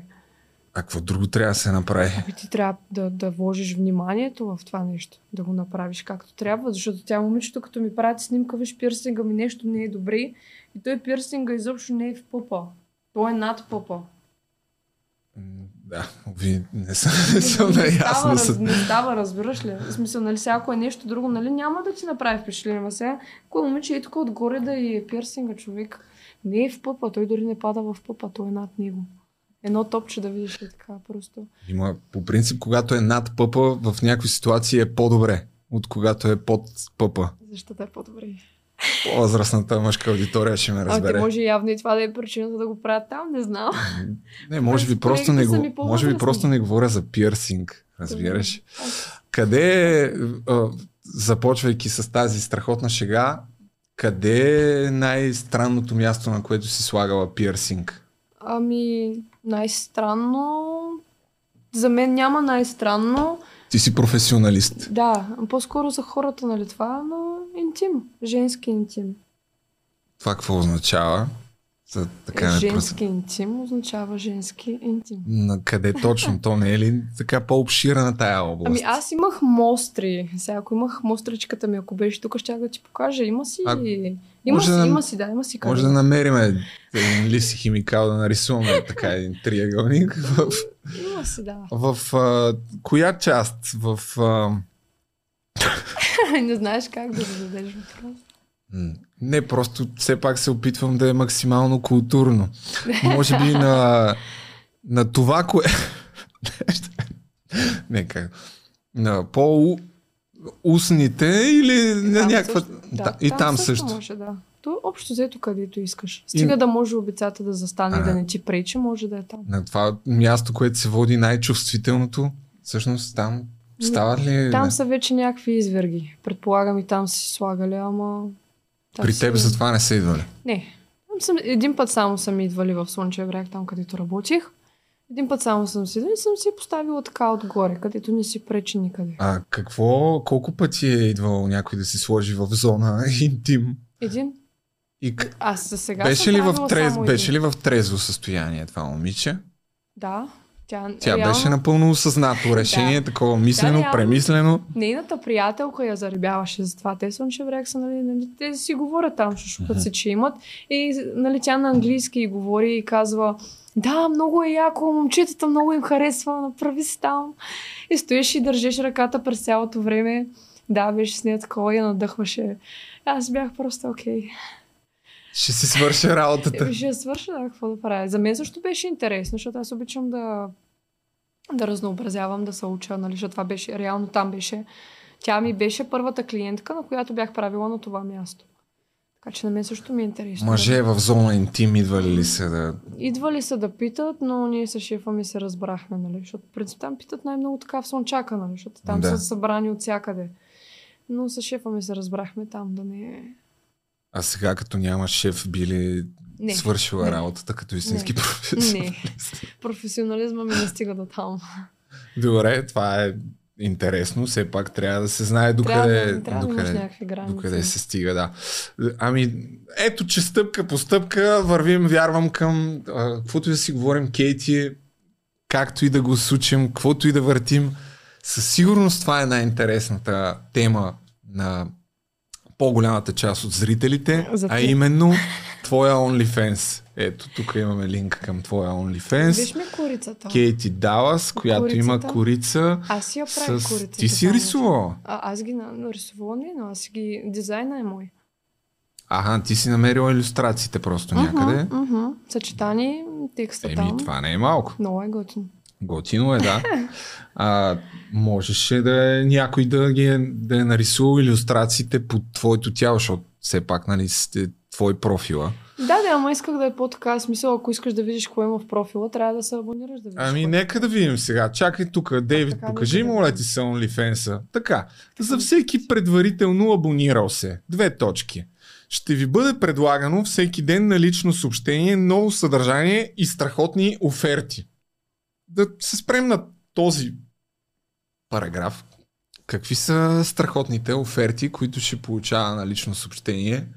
А какво друго трябва да се направи? Ами ти трябва да, да вложиш вниманието в това нещо, да го направиш както трябва, защото тя момичето, като ми прати снимка, виж пирсинга ми нещо не е добре и той пирсинга изобщо не е в пъпа. Той е над пъпа. Да, ви не съм, не съм наясно става, с... раз, не става, разбираш ли? В смисъл, нали сега, ако е нещо друго, нали няма да ти направи впечатление. Ма сега, кой момиче е тук отгоре да и пирсинга човек. Не е в пъпа, той дори не пада в пъпа, той е над него. Едно топче да видиш и така просто. Има, по принцип, когато е над пъпа, в някои ситуации е по-добре, от когато е под пъпа. Защото е по-добре. По-възрастната мъжка аудитория ще ме А разбере. може явно и това да е причината да го правят там, не знам. Не, може би просто не, го, може би просто не говоря за пирсинг. Разбираш? Къде, а, започвайки с тази страхотна шега, къде е най-странното място, на което си слагала пирсинг? Ами, най-странно... За мен няма най-странно. Ти си професионалист. Да, по-скоро за хората, нали това, но интим. Женски интим. Това какво означава? За така женски интим означава женски интим. На къде точно? То не е ли така по-обширна тая област? Ами аз имах мостри. Сега, ако имах мостричката ми, ако беше тук, ще да ти покажа. Има си... А, има може си, да- има си, да, има си. Може къде. да намерим един лист и химикал да нарисуваме така един триъгълник. В, Има си, да. в а, коя част? В... А, не знаеш как да зададеш въпрос. не, просто все пак се опитвам да е максимално културно. Може би на, на това, кое... не, как... На по устните или на Там някаква... също- Да, и там също. Може, да. То общо взето където искаш. Стига да може обицата да застане и Ага. да не ти пречи, може да е там. На това място, което се води най-чувствителното, всъщност там стават ли... Там са вече някакви изверги. Предполагам и там са си слагали, ама... там При си- теб за това не са идвали. Не. Там съм, един път само съм идвали в Слънчев бряг, там където работих. Един път само съм си, и съм си поставила така отгоре, където не си пречи никъде. А какво, колко пъти е идвал някой да си сложи в зона интим? Един. И. Аз за сега беше, ли в трез... беше ли в трезво състояние това момиче? Да. Тя, Тя реално, беше напълно осъзнато решение, такова мислено, реално- премислено. Нейната приятелка я заребяваше за това. Те Слънчев бряг са, нали, нали, те си говорят там, шушукат се, че имат. И нали, тя на английски говори и казва, да, много е яко, момчетата много им харесва, направи си там. И стоиш и държиш ръката през цялото време. Да, беше с нея такова и я надъхваше. Аз бях просто окей. Ще си свърша работата. Okay. Ще свърша, да, какво да правя. За мен също беше интересно, защото аз обичам да, да разнообразявам, да се уча, нали, защото това беше, реално там беше. Тя ми беше първата клиентка, на която бях правила на това място. Така че на мен също ми е интересно. Мъже в зона интим идвали ли се да... Идвали са да питат, но ние с шефа ми се разбрахме, нали? Защото в принцип там питат най-много така в Слънчака, нали? Защото там Да. са събрани от всякъде. Но с шефа ми се разбрахме там да не е... А сега като няма шеф, би ли Не. свършила не. работата като истински Не. професионалист? Професионализма ми не стига до там. Добре, това е интересно. Все пак трябва да се знае докъде, да, трябва да докъде, граници. докъде се стига. Да. Ами, ето, че стъпка по стъпка вървим, вярвам към а, каквото и да си говорим, Кейти, както и да го сучим, каквото и да въртим. Със сигурност това е най-интересната тема на по-голямата част от зрителите, а именно твоя OnlyFans. Ето, тук имаме линк към твоя OnlyFans. Виж ми корицата. Кейти Далас, която има корица. Аз си я правих С... корицата. Ти си рисувала. А, аз ги на- нарисувала не, но аз ги... Дизайна е мой. Аха, ти си намерила иллюстрациите просто някъде. Мгм, мгм. Съчетани, текста Еми, там. това не е малко. Много е готино. Готино е, да. А, можеше да е някой да, ги е, да е нарисувал иллюстрациите по твоето тяло, защото все пак, нали, сте твой профила. Да, да, ама исках да е по-така. Смисъл, ако искаш да видиш какво има в профила, трябва да се абонираш да видиш. Ами, какво нека да видим сега. Чакай тук, Дейвид, така покажи, да моля ти се OnlyFans-а. Така, за всеки предварително абонирал се. Две точки. ще ви бъде предлагано всеки ден на лично съобщение, ново съдържание и страхотни оферти. Да се спрем на този параграф. Какви са страхотните оферти, които ще получава на лично съобщение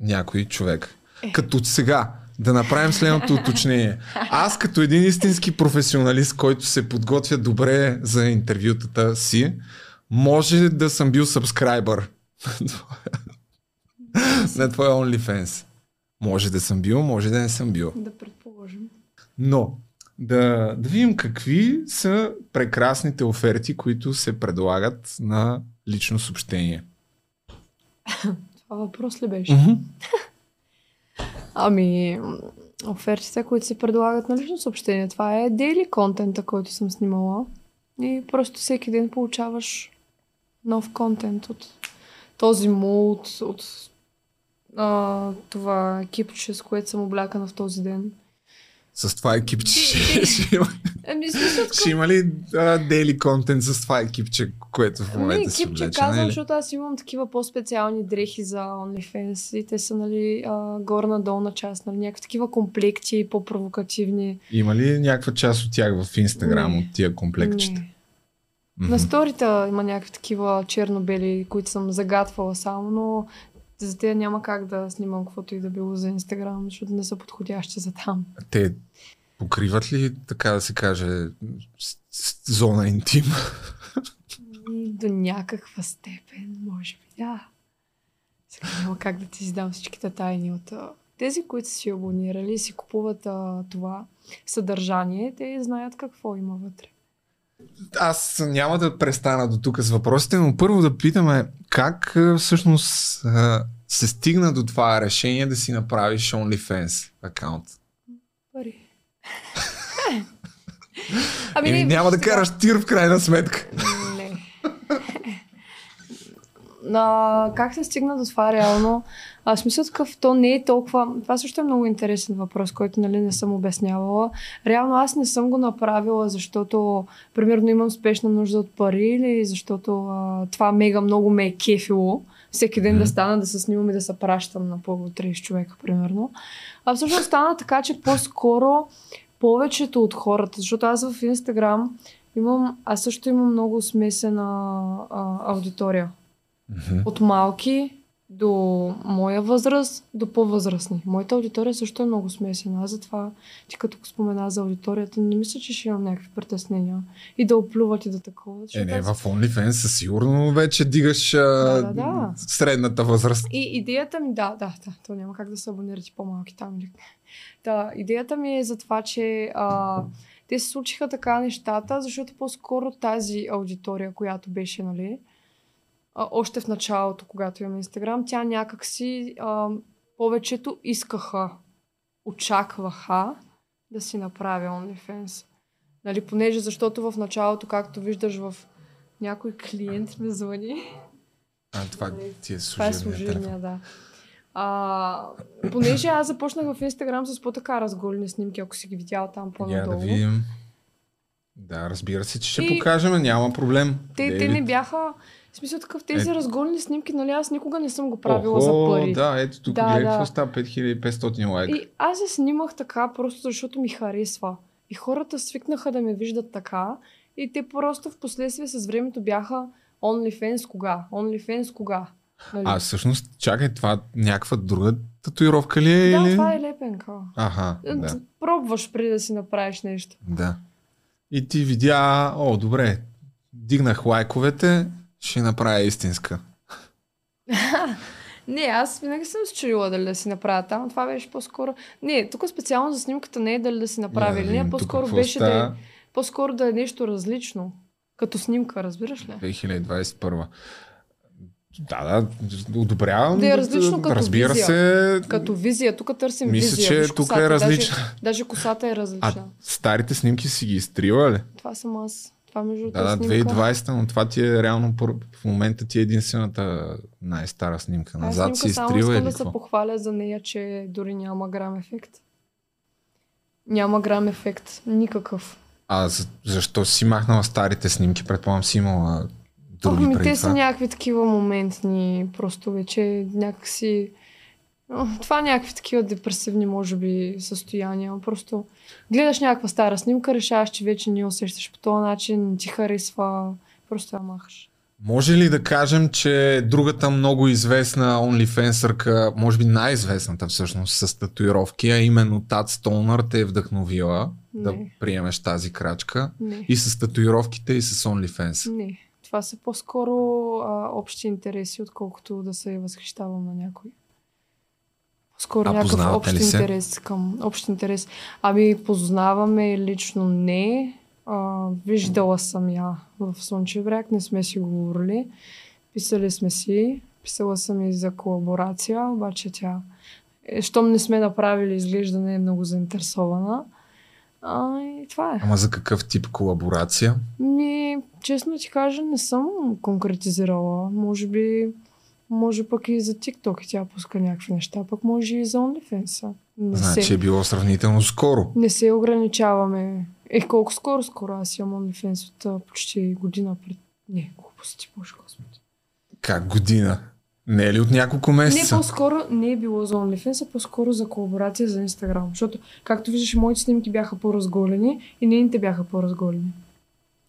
някой човек? Е. Като сега, да направим следното уточнение. Аз като един истински професионалист, който се подготвя добре за интервютата си, може да съм бил сабскрайбър на твоя OnlyFans. Може да съм бил, може да не съм бил. Да предположим. Но да, да видим какви са прекрасните оферти, които се предлагат на лично съобщение. Това въпрос ли беше? Ами, м, офертите, които се предлагат на лично съобщение, това е дейли контента, който съм снимала. И просто всеки ден получаваш нов контент от този мулт, от а, това екипче, с което съм облякана в този ден. С това екипче ще, ще, има, Ами, смисъл, ще има ли дейли контент с това екипче, което в Ами, момента си екипче облечена? казвам, или? защото аз имам такива по-специални дрехи за OnlyFans и те са, нали, а, горна-долна част, нали, някакви такива комплекти, по-провокативни. Има ли някаква част от тях в Инстаграм от тия комплектчета? Не. На сторита има някакви такива черно-бели, които съм загатвала само, но за те няма как да снимам каквото и да било за Инстаграм, защото не са подходящи за там. Те покриват ли, така да се каже, зона интим? И до някаква степен, може би, да. Сега няма как да ти издам всичките тайни от тези, които са си абонирали си купуват а, това съдържание, те знаят какво има вътре. Аз няма да престана до тук с въпросите, но първо да питаме как всъщност се стигна до това решение да си направиш OnlyFans акаунт. Пари. Ами, Еми, няма да караш тир в крайна сметка. Не. На, как се стигна до това реално? А, в смисъл такъв, то не е толкова... Това също е много интересен въпрос, който нали, не съм обяснявала. Реално аз не съм го направила, защото примерно имам спешна нужда от пари или защото а, това мега много ме е кефило. Всеки ден да стана да се снимам и да се пращам на по 30 човека, примерно. А всъщност стана така, че по-скоро повечето от хората, защото аз в Инстаграм имам, аз също имам много смесена а, аудитория. От малки до моя възраст, до по-възрастни. Моята аудитория също е много смесена. Аз затова ти като спомена за аудиторията, не мисля, че ще имам някакви притеснения. И да оплюват и да такова. Е, не, в OnlyFans със сигурно вече дигаш Да, да, да. средната възраст. И идеята ми, да, да, да, то няма как да се абонират и по-малки там. Да, идеята ми е за това, че а, те се случиха така нещата, защото по-скоро тази аудитория, която беше, нали, а, още в началото, когато имам Инстаграм, тя някак си а, повечето искаха, очакваха да си направя OnlyFans. Нали, понеже защото в началото, както виждаш в някой клиент ме звъни, А, това ти е това е телефон. служебния, да. А, понеже аз започнах в Инстаграм с по-така разголени снимки, ако си ги видял там Я да по-надолу. видим. Да, разбира се, че ще И- покажем, няма проблем. те, те не бяха... Смисъл такъв, тези Е. разголени снимки, нали, аз никога не съм го правила Охо, за пари. Да, ето тук Да, гледай да. какво става 5500 лайка. И аз се снимах така, просто защото ми харесва. И хората свикнаха да ме виждат така. И те просто в последствие с времето бяха OnlyFans кога? OnlyFans кога? Нали? А всъщност, чакай, това някаква друга татуировка ли е? да, или? това е лепенка. Аха, да. Пробваш преди да си направиш нещо. да. И ти видя, о, добре, дигнах лайковете, ще направя истинска. Не, аз винаги съм се чудила дали да си направя там. Това беше по-скоро... Не, тук специално за снимката не е дали да си да или не, по-скоро беше да е, по-скоро да е нещо различно. Като снимка, разбираш ли? 2021. Да, да, одобрявам. Да е различно като Разбира визия. се. Като визия, тук търсим Мисля, визия. че Виж тук косата, е различна. Даже, даже косата е различна. А старите снимки си ги изтрила ли? Това съм аз. Това между Да, да, снимка. 2020, но това ти е реално в момента ти е единствената най-стара снимка. Назад си снимка само искам да се похваля за нея, че дори няма грам ефект. Няма грам ефект. Никакъв. А за, защо си махнала старите снимки? Предполагам си имала други Ами, преди те са някакви такива моментни, просто вече някакси... Това някакви такива депресивни, може би, състояния. Просто гледаш някаква стара снимка, решаваш, че вече не усещаш по този начин, ти харесва, просто я махаш. Може ли да кажем, че другата много известна OnlyFansърка, може би най-известната всъщност с татуировки, а именно Тат Стонър те е вдъхновила да Не. приемеш тази крачка Не. и с татуировките и с OnlyFans? Не. Това са по-скоро а, общи интереси, отколкото да се възхищавам на някой. По-скоро А някакъв общ ли се? интерес към общ интерес. Ами познаваме лично не. А, виждала съм я в Слънчев бряг, не сме си говорили. Писали сме си. Писала съм и за колаборация, обаче тя, е, щом не сме направили, изглежда не е много заинтересована. А, и това е. Ама за какъв тип колаборация? Ми, честно ти кажа, не съм конкретизирала. Може би, може пък и за TikTok и тя пуска някакви неща, пък може и за OnlyFans. Не, Значи се, е било сравнително скоро. не се ограничаваме. Е, колко скоро, скоро аз имам OnlyFans от почти година пред... Не, глупости, боже господи. Как година? Не е ли от няколко Не, месеца? по-скоро не е било за OnlyFans, а по-скоро за колаборация за Instagram. Защото, както виждаш, моите снимки бяха по-разголени и нейните бяха по-разголени.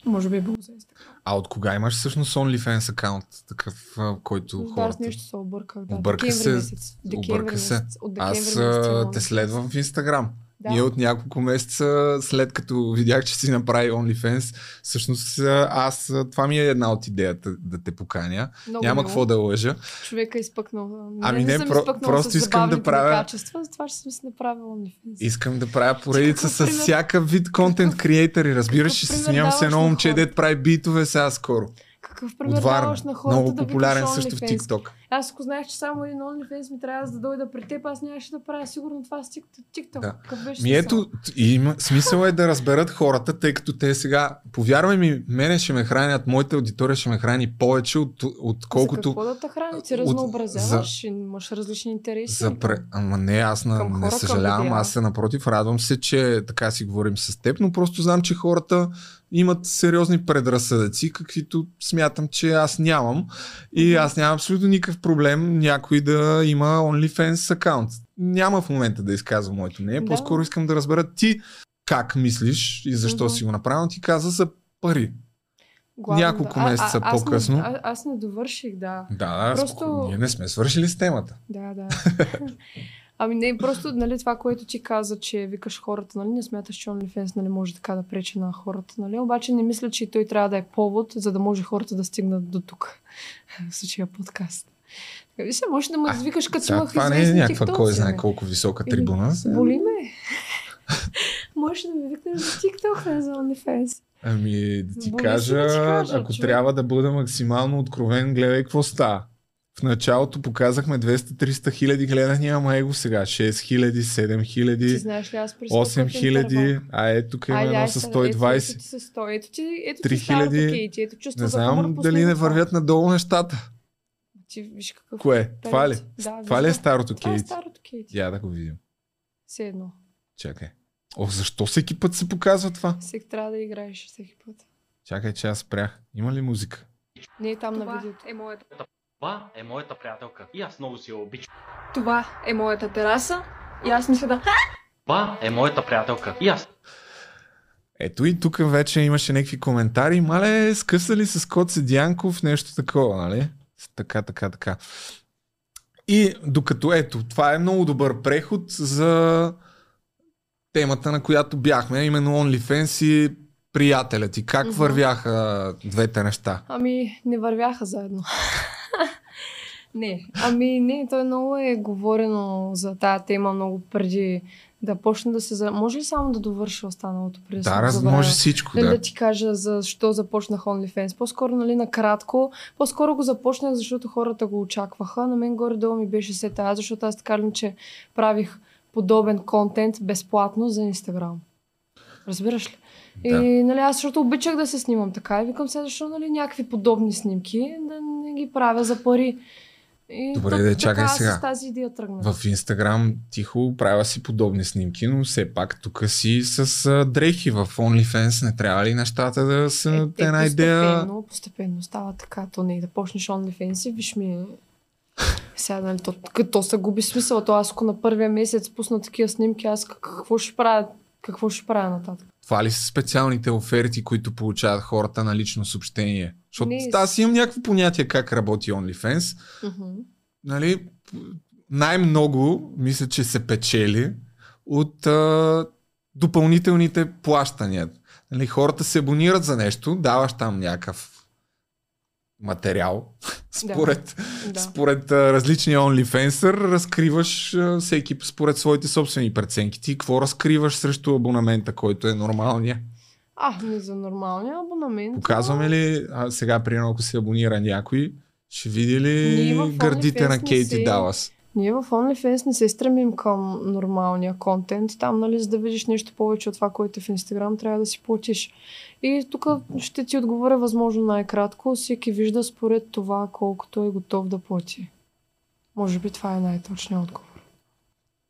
Може би е било за Instagram. А от кога имаш всъщност OnlyFans акаунт, такъв, който Да, аз хората... нещо се обърках. Да. Обърка декември се, Месец. Декември обърка се. Месец. От декември Аз месец те следвам в Инстаграм. Да. Ние от няколко месеца, след като видях, че си направи OnlyFans, всъщност аз, това ми е една от идеята да те поканя. Много Няма какво да лъжа. Човека е изпъкнал. Ами не, съм про- просто искам да правя- качества, затова ще съм си направила OnlyFans. Искам да правя поредица с всякакъв вид контент креатори. Разбираш, че се снимам с едно момче, дет прави битове сега скоро. Какъв пример даваш на хората Много да популярен също в? TikTok. Аз ако знаех, че само един OnlyFans ми трябва да дойда при теб, аз нямаше да правя сигурно това с Tik- TikTok. Да. Какъв беше Ми ето, има, смисъл е да разберат хората, тъй като те сега, повярвай ми, мене ще ме хранят, моята аудитория ще ме храни повече, от, За отколкото какво да те храни? Ти разнообразяваш, имаш различни интереси. за пре... Ама не, аз на, не хора, съжалявам, аз се напротив, радвам се, че така си говорим с теб, но просто знам, че хората имат сериозни предразсъдъци, каквито смятам, че аз нямам. И аз нямам абсолютно никакъв проблем някой да има OnlyFans акаунт. Няма в момента да изказвам моето мнение, Да. по-скоро искам да разбера ти как мислиш и защо Мгм. си го направил. Ти каза за пари. Главно, няколко да. А- месеца а- аз не- по-късно. а- Аз не довърших, да. Да, Просто... ние не сме свършили с темата. Да, да. ами не, просто нали, това, което ти каза, че викаш хората, нали, не смяташ, че OnlyFans нали, може така да пречи на хората, нали? Обаче не мисля, че той трябва да е повод, за да може хората да стигнат до тук. В случая подкаст. Виж, може да ме А, извикаш като Сега, имах това не е някаква кой знае бе. колко висока Или- трибуна. Сега- Боли ме. Може да ме викнеш за TikTok, не за OnlyFans. Ами, да ти Боли се кажа, да ти кажа, ако човек. трябва да бъда максимално откровен, гледай какво става. В началото показахме 200-300 хиляди гледания, ама его сега 6 хиляди, 7 Ти хиляди, знаеш ли аз през 8 хиляди, а ето тук има едно с 120. Ето, ето, ти с 100. ето ето Три ти старото хиляди. Кейти, ето чувство Не знам дали не вървят надолу нещата. Ти виж какъв Кое? Това ли? Да, Това ли е старото Това е старото Кейти. Я да го видим. Все едно. Чакай. О, защо всеки път се показва това? Всеки трябва да играеш всеки път. Чакай, че аз спрях. Има ли музика? Не е там на Това видеото. е моята. Това е моята приятелка и аз много си я обичам. Това е моята тераса и аз мисля да... Това е моята приятелка и аз Ето и тук вече имаше някакви коментари. Мале, скъсали с Коце Дянков, нещо такова, нали? Така, така, така. И докато ето, това е много добър преход за темата, на която бяхме, именно OnlyFans и приятеля ти. Как Мгм. вървяха двете неща? Ами, не вървяха заедно. не, ами не, той много е говорено за тази тема много преди да почне да се... За... Може ли само да довърша останалото преди Да, раз, може всичко, Нали да. да. ти кажа защо започнах OnlyFans. По-скоро, нали, накратко. По-скоро го започнах, защото хората го очакваха. На мен горе-долу ми беше се тази, защото аз така ли, че правих подобен контент безплатно за Инстаграм. Разбираш ли? Да. И нали, аз защото обичах да се снимам така и викам се, защо нали, някакви подобни снимки да не ги правя за пари. И Добре, то- де, чакай така сега. с тази идея тръгна. В Инстаграм тихо правя си подобни снимки, но все пак тук си с а, дрехи в OnlyFans. Не трябва ли нещата да са е, една идея? постепенно, постепенно става така. То не е да почнеш OnlyFans и виж ми... Сега, нали, то, то се губи смисъл. То аз ако на първия месец пусна такива снимки, аз как- какво ще правя? Какво ще правя нататък? Това ли са специалните оферти, които получават хората на лично съобщение? Защото Не. аз имам някакво понятие как работи OnlyFans. Мгм. Нали, най-много мисля, че се печели от а, допълнителните плащания. Нали, хората се абонират за нещо, даваш там някакъв материал. според Да. според различния OnlyFanser разкриваш всеки според своите собствени преценки. Ти какво разкриваш срещу абонамента, който е нормалния? А, не за нормалния абонамент. Показваме ли а, сега, примерно, ако се абонира някой, ще види ли гърдите на Кейти се- Далас? Ние в OnlyFans не се стремим към нормалния контент. Там, нали, за да видиш нещо повече от това, което е в Instagram, трябва да си платиш. И тук ще ти отговоря възможно най-кратко. Всеки вижда според това, колкото е готов да плати. Може би това е най-точният отговор.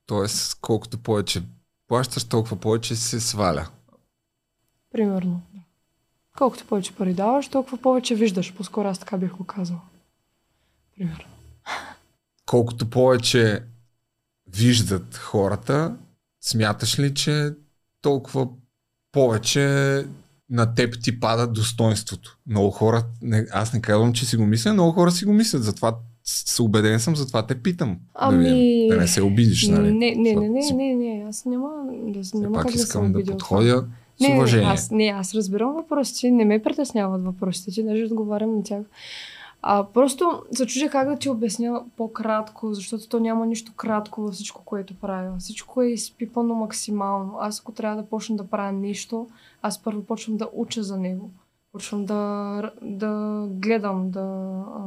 Тоест, колкото повече плащаш, толкова повече се сваля. Примерно. да. Колкото повече пари даваш, толкова повече виждаш. По-скоро аз така бих го казала. Примерно. Колкото повече виждат хората, смяташ ли, че толкова повече на теб ти пада достоинството? Много хора, не, аз не казвам, че си го мисля, много хора си го мислят, затова с- убеден съм, затова те питам. Да, видим. Ами- да не се обидиш, нали? Не, не, не, не, не, не, аз няма, да, Все няма пак да се искам да това. подходя с Не, не, уважение. аз, не, аз разбирам въпросите, не ме притесняват въпросите ти, даже отговарям на тях. А, просто се чудя как да ти обясня по-кратко, защото то няма нищо кратко във всичко, което правя. Всичко е изпипано максимално. Аз ако трябва да почна да правя нещо, аз първо почвам да уча за него. Почвам да, да гледам, да... А,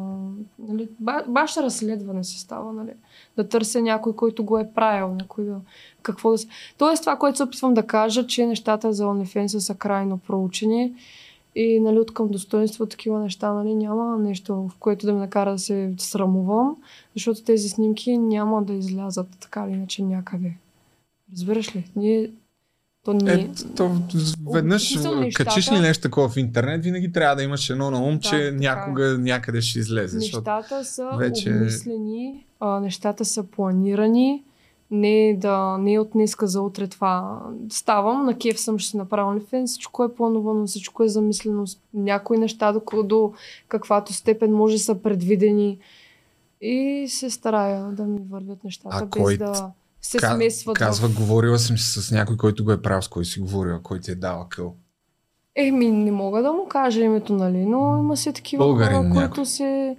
нали, ба- баш разследване се става, нали? Да търся някой, който го е правил, някой да... Какво да. Тоест това, което се опитвам да кажа, че нещата за OnlyFans са крайно проучени и нали, от към достоинство такива неща нали, няма нещо, в което да ме накара да се срамувам, защото тези снимки няма да излязат така или иначе някъде. Разбираш ли? Ние... То ние... Е, то, веднъж нещата- качиш ли нещо такова в интернет, винаги трябва да имаш едно на ум, Да, че така е. някога някъде ще излезе. Нещата са вече... обмислени, а, нещата са планирани, не, да, не е от днеска за утре това. Ставам, на кеф съм, ще си направя OnlyFans, всичко е планувано, всичко е замислено, някои неща до, до каквато степен може са предвидени и се старая да ми вървят нещата, А без кой да се Ка- смесват Казва, в... говорила съм си с някой, който го е правил, с кой си говорила, кой ти е дал къл. Еми, не мога да му кажа името, нали, но има си такива Българин хора, някой. които се...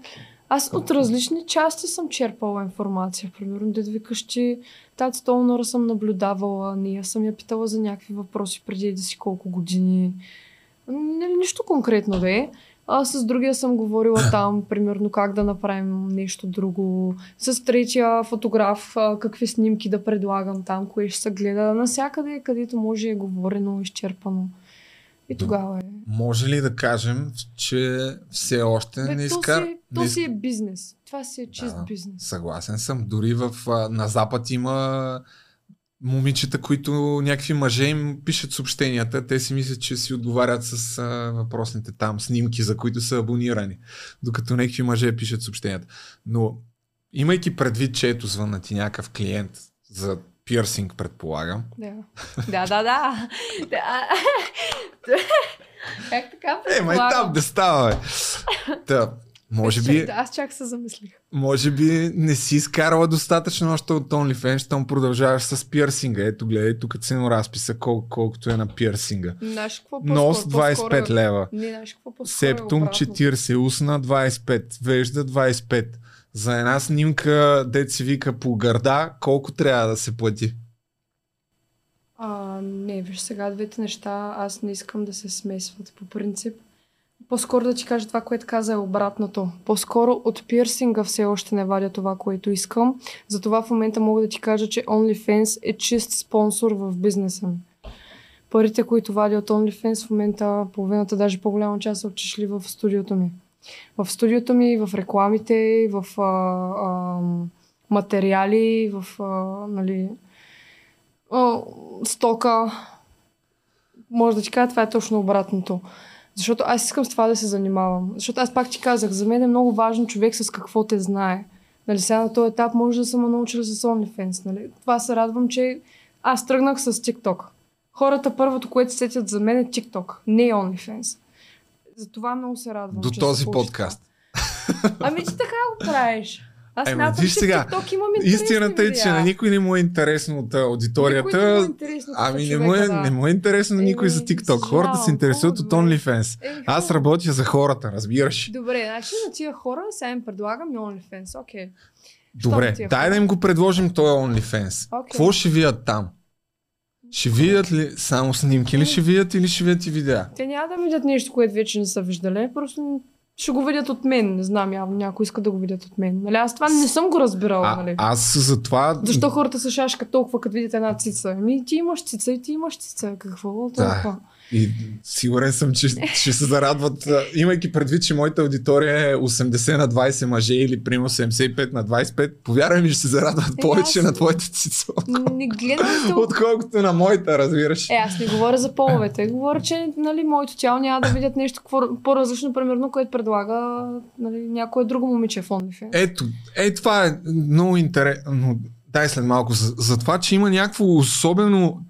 Аз от различни части съм черпала информация. Примерно, да викаш, че тази Столнора съм наблюдавала, ние съм я питала за някакви въпроси преди да си колко години. Нали, нищо конкретно да е. А с другия съм говорила там, примерно как да направим нещо друго. С третия фотограф, какви снимки да предлагам там, кое ще се гледа. Навсякъде, където може е говорено, изчерпано. И тогава е. Може ли да кажем, че все още Бе, не то, иска... си, то не си е бизнес. Това си е чист Да. бизнес. Съгласен съм. Дори в, на Запад има момичета, които някакви мъже им пишат съобщенията. Те си мислят, че си отговарят с а, въпросните там снимки, за които са абонирани. Докато някакви мъже пишат съобщенията. Но имайки предвид, че ето звънна ти някакъв клиент за пирсинг, предполагам. Да. да, да, да. как така Е, май предполагам? там да става, бе. Та, може би, Аз чак се замислих. може би не си изкарала достатъчно още от OnlyFans, щом продължаваш с пирсинга. Ето, гледай тук ценоразписа, кол- колкото е на пирсинга. Знаеш какво Нос по-скоро- 25 по-скоро- лева. Не, знаеш какво е Септум обратно. 40, устна 25, вежда 25. За една снимка, дет си вика по гърда, колко трябва да се плати? А, не, виж сега двете неща, аз не искам да се смесват по принцип. По-скоро да ти кажа това, което каза е обратното. По-скоро от пирсинга все още не вадя това, което искам. Затова в момента мога да ти кажа, че OnlyFans е чист спонсор в бизнеса ми. Парите, които вадя от OnlyFans в момента, половината, даже по-голяма част са отишли в студиото ми. В студиото ми, в рекламите, в а, а, материали, в а, нали, а, стока. Може да ти кажа, това е точно обратното. Защото аз искам с това да се занимавам. Защото аз пак ти казах, за мен е много важно човек с какво те знае. Нали, сега на този етап може да съм научила с OnlyFans. Нали? Това се радвам, че аз тръгнах с TikTok. Хората първото, което се сетят за мен е TikTok, не OnlyFans. Затова много се радвам. До че този подкаст. Ами ти така го правиш. Аз Ема, смятам, виж че сега, TikTok имам Истината е, че на никой не му е интересно от а, Никой не аудиторията. му е интересно Ами не му, е, да. не му е интересно на никой Еми, за TikTok. Хората се интересуват от добре. OnlyFans. Е, Аз работя за хората, разбираш. Добре, значи на тия хора сега им предлагам OnlyFans. Окей. Добре, тия дай да им го предложим този OnlyFans. Окей. Какво ще видят там? Ще видят ли само снимки ли ще видят или ще видят и видеа? Те няма да видят нещо, което вече не са виждали. Просто ще го видят от мен. Не знам, явно някой иска да го видят от мен. Нали? Аз това не съм го разбирала. А, нали? аз за това... Защо хората се шашкат толкова, като видят една цица? Ами ти имаш цица и ти имаш цица. Какво Да. И сигурен съм, че ще се зарадват, имайки предвид, че моята аудитория е 80 на 20 мъже или примерно 75 на 25. Повярвай ми, ще се зарадват Е, повече аз- на твоите цици, Не гледам отколкото на моята, разбираш. Е, аз не говоря за половете. Говоря, че нали, моето тяло няма да видят нещо по-различно, примерно, което предлага нали, някое друго момиче в OnlyFans. Ето, е, това е много интересно. Дай след малко. За, за това, че има някакво особено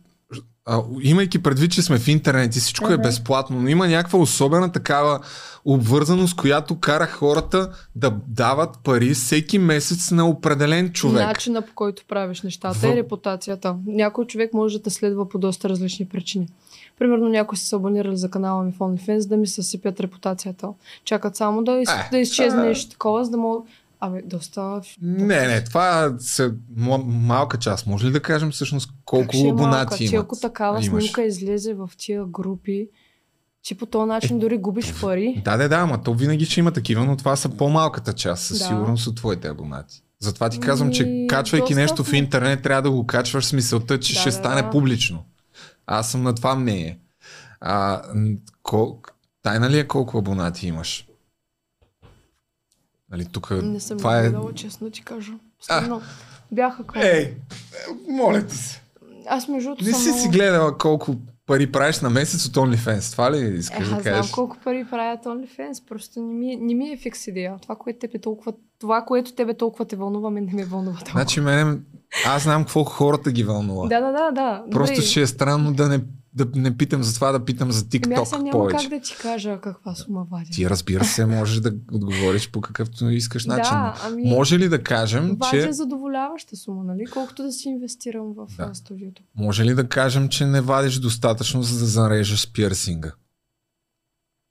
а, имайки предвид, че сме в интернет и всичко е Мгм. безплатно, но има някаква особена такава обвързаност, която кара хората да дават пари всеки месец на определен човек. Начина по който правиш нещата В- и репутацията. Някой човек може да те следва по доста различни причини. Примерно някои са се абонирали за канала ми в OnlyFans да ми съсипят репутацията. Чакат само да, из... Е, да изчезне е- нещо такова, за да мога... Абе, доста... Не, не, това м- малка част. Може ли да кажем всъщност колко Как е абонати Ти имат? ако такава имаш? снимка излезе в тия групи, ти по този начин дори губиш пари. Да, да, да, ама то винаги ще има такива, но това са по-малката част, със Да. сигурност от твоите абонати. Затова ти казвам, че Ми, качвайки нещо в интернет, трябва да го качваш с мисълта, че Да, ще да, стане да. публично. Аз съм на това мнение. А, кол... Тайна ли е колко абонати имаш? Нали, тук Не съм това е... гледала, честно ти кажа. Последно бяха към... Ей, моля ти се. Аз между другото Не си много... си гледала колко пари правиш на месец от OnlyFans. Това ли искаш аз да знам кажеш? колко пари правят OnlyFans, просто не ми, е- не ми е фикс идея. Това, което тебе толкова, това, което тебе толкова те вълнува, мен не ме вълнува толкова. Значи мене, аз знам какво хората ги вълнува. Да, да, да, да. Просто Добре. ще е странно да не, да не питам за това, да питам за Ами аз TikTok няма повече. как да ти кажа каква сума вадя. Ти разбира се, можеш да отговориш по какъвто искаш начин. Да, ами... Може ли да кажем, Вадя че... задоволяваща сума, нали? Колкото да си инвестирам в Да. да. студиото. Може ли да кажем, че не вадиш достатъчно, за да зарежеш пирсинга?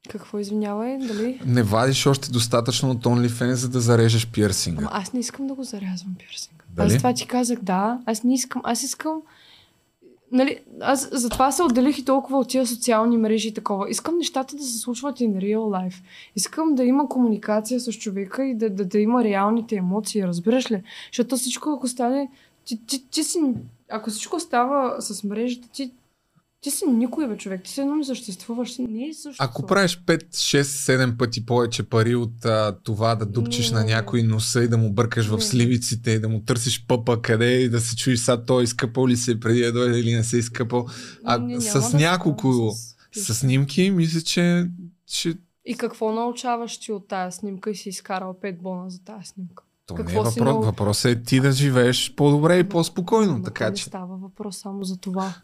Какво извинявай, дали? Не вадиш още достатъчно от OnlyFans, за да зарежеш пирсинга. Ама аз не искам да го зарязвам пирсинга. Дали? Аз това ти казах, да. Аз не искам. Аз искам. Нали, аз затова се отделих и толкова от тия социални мрежи и такова. Искам нещата да се случват in real life. Искам да има комуникация с човека и да, да, да има реалните емоции, разбираш ли? Защото всичко, ако стане... Ти, ти, ти си, ако всичко става с мрежата, ти, ти си никой, бе, човек. Ти си едно не съществуваш. Не е също. Ако правиш 5, 6, 7 пъти повече пари от а, това да дупчиш Не. на някой носа и да му бъркаш в Не. сливиците и да му търсиш пъпа къде и да се чуеш сега той изкъпал ли се преди да дойде или не се е изкъпал. А Не, с да няколко става с снимки, мисля, че ще... И какво научаваш ти от тая снимка и си изкарал 5 бона за тая снимка? То не е Какво въпрос. нау- Въпросът е ти да живееш по-добре и по-спокойно. Ама така не че... става въпрос само за това.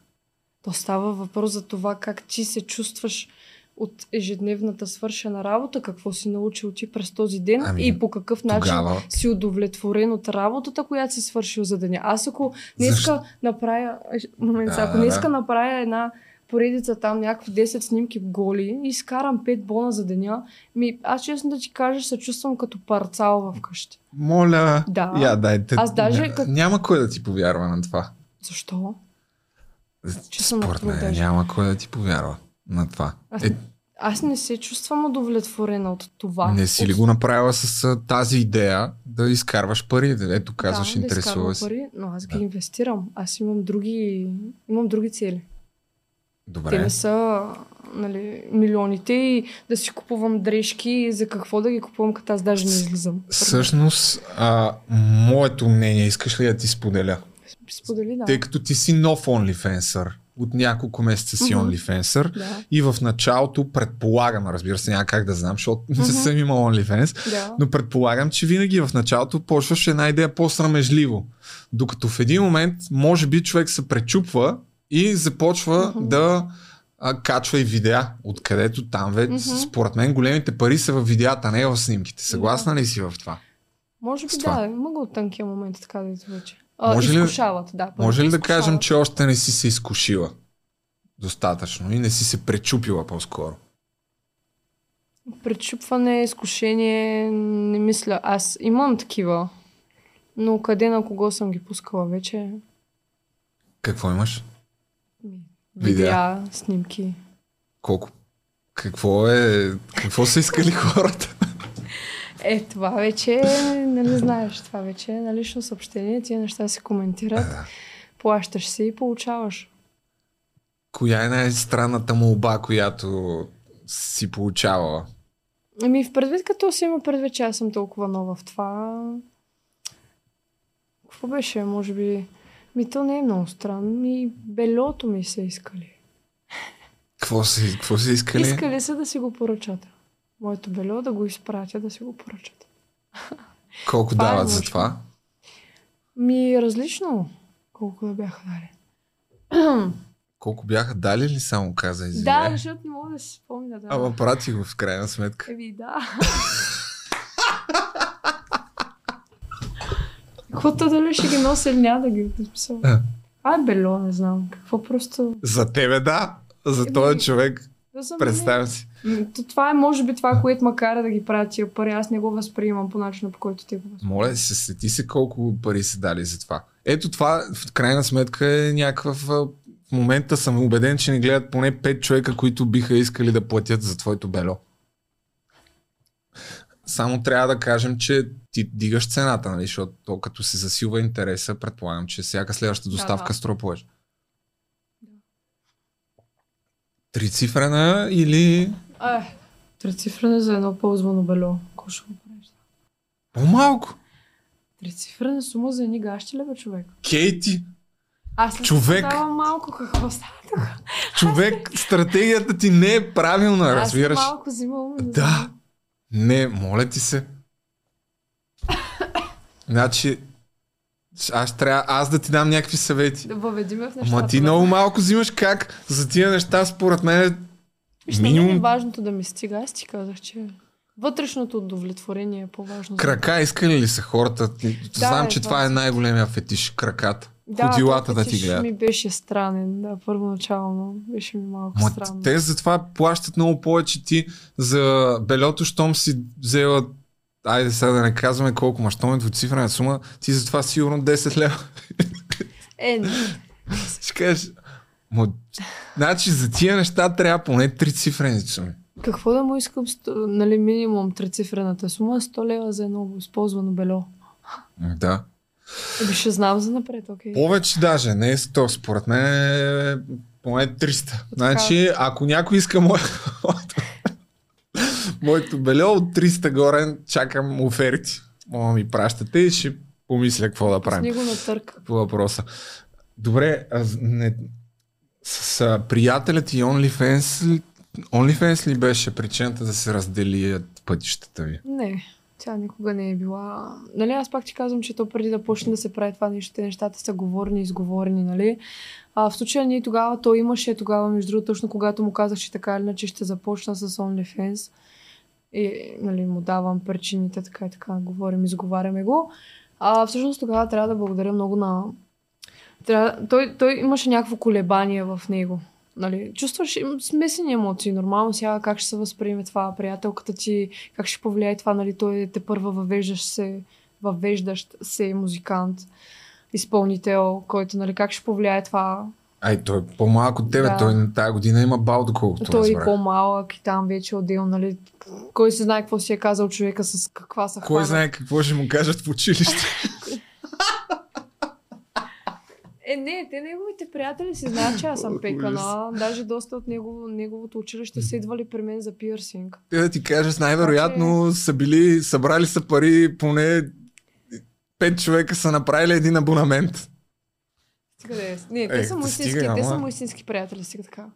То става въпрос за това как ти се чувстваш от ежедневната свършена работа, какво си научил ти през този ден Ами, и по какъв начин Тогава си удовлетворен от работата, която си свършил за деня. Аз ако днеска Защо? направя, момент, Да, ако да, днеска да. направя една поредица там, някакви 10 снимки голи и изкарам 5 бона за деня, ми, аз честно да ти кажа, се чувствам като парцал вкъщи. Моля, Да. я дайте. Аз даже Ня, как- Няма кой да ти повярва на това. Защо? Че съм Според мен няма кой да ти повярва на това. Аз, Е, аз не се чувствам удовлетворена от това. не си ли го направила с тази идея да изкарваш пари? Ето казваш, да, интересува да се. пари, но аз ги Да. инвестирам. Аз имам други, имам други цели. Те Добре. не са нали, милионите и да си купувам дрежки и за какво да ги купувам, като аз даже не излизам. Всъщност, а, моето мнение, искаш ли да ти споделя? Сподели, да. Тъй като ти си нов OnlyFanser, от няколко месеца си Мгм. OnlyFanser Да, и в началото предполагам, разбира се, няма как да знам, защото не Мгм. съм имал OnlyFans, да. но предполагам, че винаги в началото почваш една идея по-срамежливо. Докато в един момент, може би човек се пречупва и започва Мгм. да а, качва и видеа, откъдето там вече, Мгм. според мен, големите пари са в видеята, не в снимките. Съгласна ли си в това? Може би да, има го от тънкия момент, така да вече. А, Може ли- изкушават, да. първо Може ли да изкушават. кажем, че още не си се изкушила достатъчно и не си се пречупила по-скоро? Пречупване, изкушение, не мисля. Аз имам такива, но къде на кого съм ги пускала вече? Какво имаш? Видеа, снимки. Колко? Какво е? Какво са искали хората? Е, това вече, нали знаеш, това вече е на лично съобщение, тия неща се коментират, плащаш се и получаваш. Коя е най-странната молба, която си получавала? Ами в предвид, като си има предвид, че аз съм толкова нова в това. Какво беше, може би? Ми то не е много странно. Ми белото ми са искали. Какво си, какво си искали? Искали са да си го поръчат. Моето бело да го изпратя да си го поръчат. Колко Това е дават за мъчно. това? Ми различно. Колко да бяха дали. Колко бяха дали ли само каза извиняй? Да, защото не мога да си спомня. Да. Ама прати го в крайна сметка. Еми да. Каквото дали ще ги нося или няма да ги подписал. А. А, е бело, не знам. Какво просто... За тебе да, за този човек, Да представям си. То Това е, може би, това, което ма кара да ги правя тия пари. Аз не го възприемам по начина, по който ти го възприемаш. Моля се, сети се колко пари са дали за това. Ето това в крайна сметка е някакъв... а, В момента съм убеден, че ни гледат поне 5 човека, които биха искали да платят за твоето бело. Само трябва да кажем, че ти дигаш цената, нали? защото то, като се засилва интереса, предполагам, че всяка следваща доставка да. струва повече. Трицифрена или Е, трицифрена за едно ползвано бело. Какво ще го правиш? по-малко? Трицифрена сума за едни гащи ли, бе, човек? Кейти, Аз не Човек. Става малко какво става. човек, стратегията ти не е правилна, Аз разбираш? съм малко взимам. Да. знам. Не, моля ти се. Значи, аз трябва аз да ти дам някакви съвети. Да въведиме в нещата. Ама ти много малко взимаш как за тия неща, според мен, Виж, е минимум важното да ми стига. Аз ти казах, че вътрешното удовлетворение е по-важно. крака искали ли са хората? Знам, е, че това е е. най-големия фетиш, краката. Да, Ходилата да ти гледат. ми беше странен, да, първоначално. Беше ми малко Ма странно. те затова плащат много повече ти за белето, щом си взела Айде сега да не казваме колко, ма щом е двуцифрена сума, ти за това сигурно 10 лева. Е, не. Ще кажеш, мо, значи за тия неща трябва поне три цифрени суми. Какво да му искам, нали, минимум трицифрената сума, 100 лева за едно използвано бело. Да. Еми ще знам за напред, окей. Повече даже, не е 100, според мен е поне 300. Значи, ако някой иска мое... моето бело от 300 горе, чакам оферти. Мога ми пращате и ще помисля какво да С правим него на търк. по въпроса. Добре, а, з- не, с, с приятелят ти OnlyFans, OnlyFans ли беше причината да се разделият пътищата ви? Не, тя никога не е била. Нали, аз пак ти казвам, че то преди да почне да се прави това нещо, нещата са говорени, изговорени, нали? А в случая ние тогава, то имаше тогава, между другото, точно когато му казах, че така или иначе ще започна с OnlyFans. И, нали, му давам причините, така и така, говорим, изговаряме го. А всъщност тогава трябва да благодаря много на... Трябва... Той, той имаше някакво колебание в него. Нали, чувстваш смесени емоции. Нормално сега как ще се възприеме това, приятелката ти, как ще повлияе това, нали, той те първа въвеждаш се, въвеждащ се музикант, изпълнител, който, нали, как ще повлияе това. Ай, той е по-малък от тебе. Да. Той тази година има бал, доколкото той е разбрах. по-малък и там вече отделно, нали, кой се знае какво си е казал човека с каква са Кой знае какво ще му кажат в училище? Е, не, те неговите приятели си знаят, че аз съм пекана. Даже доста от негово, неговото училище са идвали при мен за пирсинг. Те да ти кажа, най-вероятно са били, събрали са пари, поне пет човека са направили един абонамент. Стига да е. Не, те са му истински, те са му истински приятели, сега така.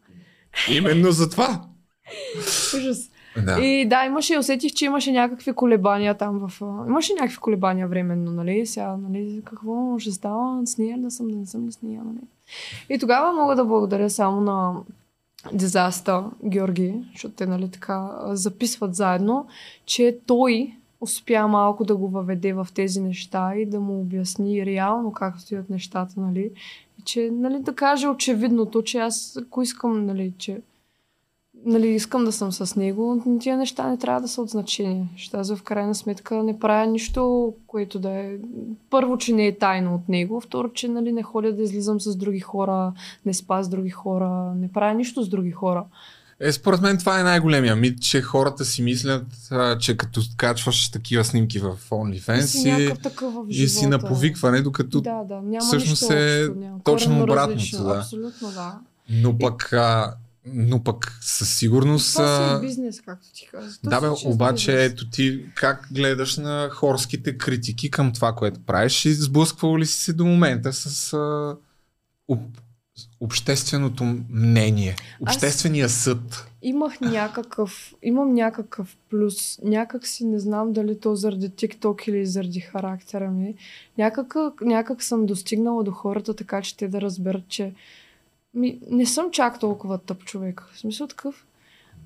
Именно за това. Ужас. Да. И да, имаше, усетих, че имаше някакви колебания там в... Имаше някакви колебания временно, нали? Сега, нали, какво ще става с нея, да съм, да не съм ли с нея, нали? И тогава мога да благодаря само на Дизаста Георги, защото те, нали, така записват заедно, че той успя малко да го въведе в тези неща и да му обясни реално как стоят нещата, нали? И че, нали, да каже очевидното, че аз, ако искам, нали, че нали, искам да съм с него, тия неща не трябва да са от значение. Аз в крайна сметка не правя нищо, което да е... Първо, че не е тайно от него. Второ, че нали, не ходя да излизам с други хора, не спа с други хора, не правя нищо с други хора. Е, според мен това е най-големия мит, че хората си мислят, а, че като качваш такива снимки в И OnlyFans си си, в и си на повикване, докато... Да, да, няма всъщност е точно обратното, да. Абсолютно, да. Но пък, а, но пък със сигурност... Това си е бизнес, както ти казах. Да, бе, е обаче бизнес. ето ти как гледаш на хорските критики към това, което правиш и сблъсквал ли си се до момента с а, об, общественото мнение, обществения съд. Имах някакъв, имам някакъв плюс. Някак си не знам дали то заради TikTok или заради характера ми. Някак, някак съм достигнала до хората така, че те да разберат, че ми, не съм чак толкова тъп човек. В смисъл такъв.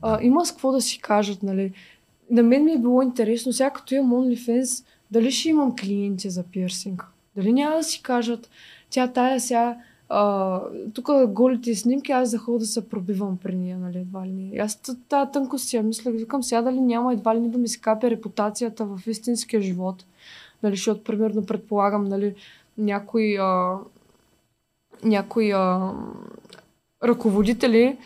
А, има с какво да си кажат, нали. На мен ми е било интересно, сега като имам OnlyFans, дали ще имам клиенти за пирсинг. Дали няма да си кажат, тя тая сега тук голите снимки, аз за да се пробивам при нея, нали, едва ли не. Аз тази тънкост си я мислех, викам сега дали няма едва ли не да ми се капе репутацията в истинския живот. Нали, защото, примерно, предполагам, нали, някои, а, някои а, ръководители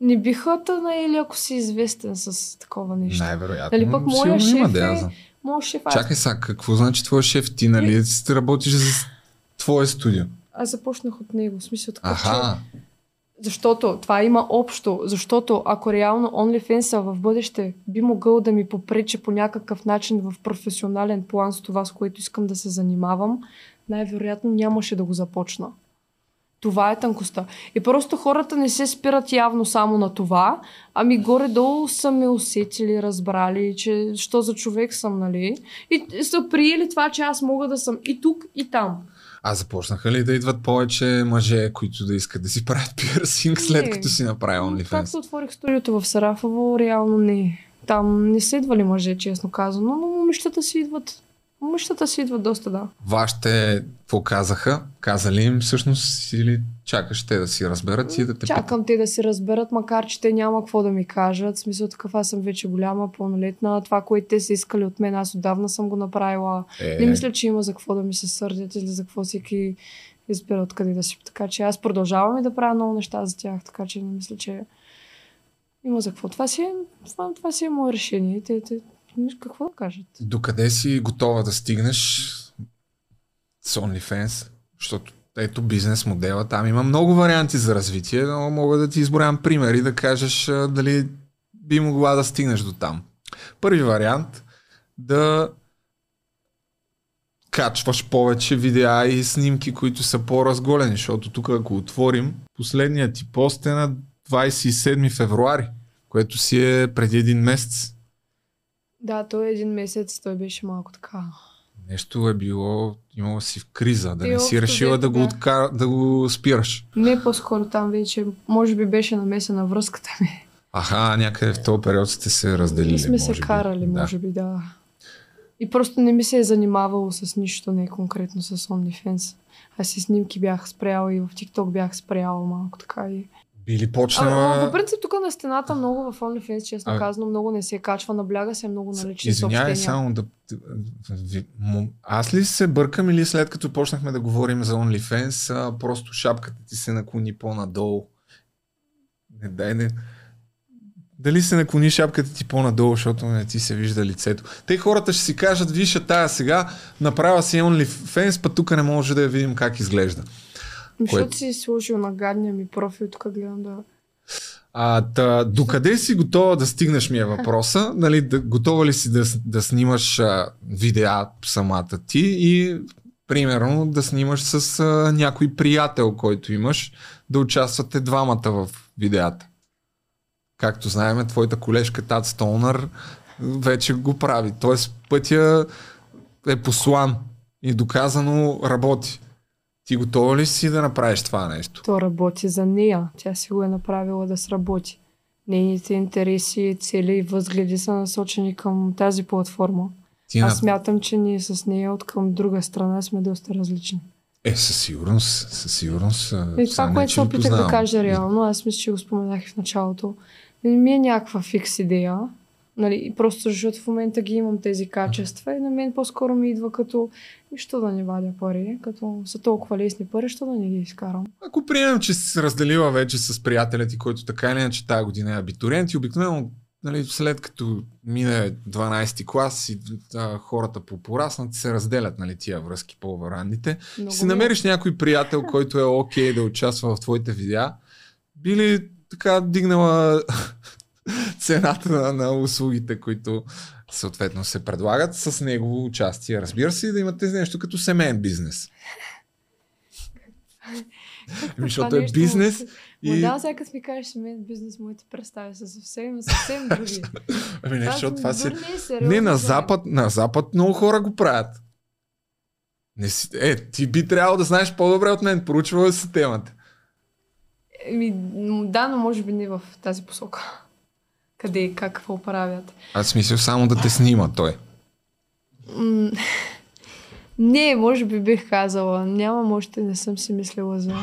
не биха те наели, ако си известен с такова нещо. Най-вероятно. Нали, пък моя има, шеф е- я знам. Може шеф, аз, Чакай сега, какво значи твой шеф? Ти, нали, ти работиш за твое студио? аз започнах от него. В смисъл че Аха, Защото това има общо. Защото ако реално OnlyFans в бъдеще би могъл да ми попречи по някакъв начин в професионален план с това, с което искам да се занимавам, най-вероятно нямаше да го започна. Това е тънкостта. И просто хората не се спират явно само на това, ами горе-долу са ме усетили, разбрали, че що за човек съм, нали? И са приели това, че аз мога да съм и тук, и там. а започнаха ли да идват повече мъже, които да искат да си правят пирсинг след Не. като си направи OnlyFans? Както отворих студиото в Сарафово, реално не. Там не са идвали мъже, честно казано, но момичетата си идват. Момичетата си идват доста, да. Вашите какво казаха? Казали им всъщност или чакаш те да си разберат и да те Чакам те да си разберат, макар че те няма какво да ми кажат. В смисъл такъв, аз съм вече голяма, пълнолетна. Това, което те са искали от мен, аз отдавна съм го направила. Е, Не мисля, че има за какво да ми се сърдят или за какво всеки избира откъде да си. Така че аз продължавам и да правя много неща за тях, така че не мисля, че има за какво. Това си е, това, това си е мое решение. Те, те, какво да кажат? Докъде си готова да стигнеш с OnlyFans? Защото ето бизнес модела, там има много варианти за развитие, но мога да ти изброям примери да кажеш дали би могла да стигнеш до там. Първи вариант да качваш повече видеа и снимки, които са по-разголени, защото тук ако отворим, последният ти пост е на 27 февруари, което си е преди един месец. Да, той един месец, той беше малко така. Нещо е било, имало си в криза, да И не си решила да го, да. откара, да го спираш. Не по-скоро там вече, може би беше намесена връзката ми. Аха, някъде в този период сте се разделили. И сме се би. карали, Да. може би, да. И просто не ми се е занимавало с нищо, не конкретно с OnlyFans. Аз и снимки бях спряла и в TikTok бях спряла малко така и... Били А, почнала... а, по принцип тук на стената много в OnlyFans, честно А- казано, много не се качва, набляга се много на лични Извинявай само да... Аз ли се бъркам или след като почнахме да говорим за OnlyFans, просто шапката ти се наклони по-надолу? Не дай не... Дали се наклони шапката ти по-надолу, защото не ти се вижда лицето. Те хората ще си кажат, виж я тая сега, направя си OnlyFans, път тук не може да я видим как изглежда. Защото си сложил на гадния ми профил, тук гледам да... А, та, докъде си готова да стигнеш ми е въпроса? Нали, да, готова ли си да, да снимаш а, видеа самата ти и примерно да снимаш с а, някой приятел, който имаш, да участвате двамата в видеята? Както знаем, твоята колежка Тат Стоунър вече го прави. Тоест пътя е послан и доказано работи. Ти готова ли си да направиш това нещо? То работи за нея. Тя си го е направила да сработи. Нейните интереси, цели и възгледи са насочени към тази платформа. Ти Аз на... смятам, че ние с нея от към друга страна сме доста различни. Е, със сигурност, със сигурност. И това, което се опитах да кажа реално, аз мисля, че го споменах в началото. Не ми е някаква фикс идея. Нали, и просто защото в момента ги имам тези качества и на мен по-скоро ми идва като «Ми, що да не вадя пари, като са толкова лесни пари, що да не ги изкарам. Ако приемем, че си се разделила вече с приятеля ти, който така или иначе тази година е абитуриент и обикновено нали, след като мине 12-ти клас и а, хората по-пораснат, се разделят нали, тия връзки по варандите. Много си е- намериш някой приятел, който е окей да участва в твоите видеа, би ли така дигнала цената на, на услугите, които съответно се предлагат с негово участие. Разбира се, да имате нещо като семейен бизнес. Ами, защото е бизнес Ма и... да, сега като ми кажеш семейен бизнес, моите представи са съвсем, съвсем други. Ами не, защото това си... не е на. Запад, на Запад много хора го правят. Не си... Е, ти би трябвало да знаеш по-добре от мен. Проучвала си темата. Еми, да, но може би не в тази посока. Къде и как, какво правят. Аз мисля само да те снима той. Не, може би бих казала. Нямам още, не съм си мислила за...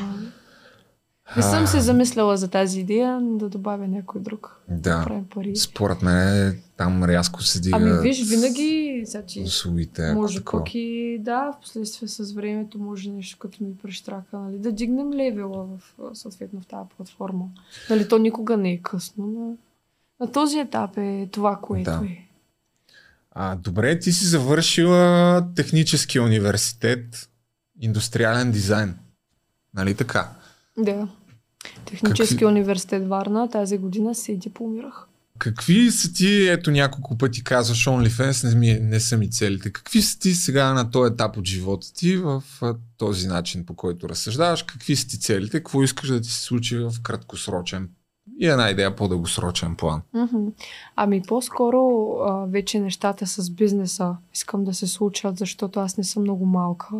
Не съм се замисляла за тази идея, да добавя някой друг. Да. правим пари. Според мен там рязко се дига Ами виж, винаги, ти услугите. може такова. пък и да, в последствие с времето може нещо като ми прещрака, нали, да дигнем левела в, съответно в тази платформа. Нали, то никога не е късно, но на този етап е това, което Да. е. А, добре, ти си завършила технически университет, индустриален дизайн. Нали така? Да. Технически Какви- университет Варна тази година се дипломирах. Какви са ти, ето няколко пъти казваш OnlyFans, не, ми, не са ми целите. Какви са ти сега на този етап от живота ти в този начин, по който разсъждаваш? Какви са ти целите? Какво искаш да ти се случи в краткосрочен и една идея по-дългосрочен план? Ами по-скоро а, вече нещата с бизнеса искам да се случат, защото аз не съм много малка.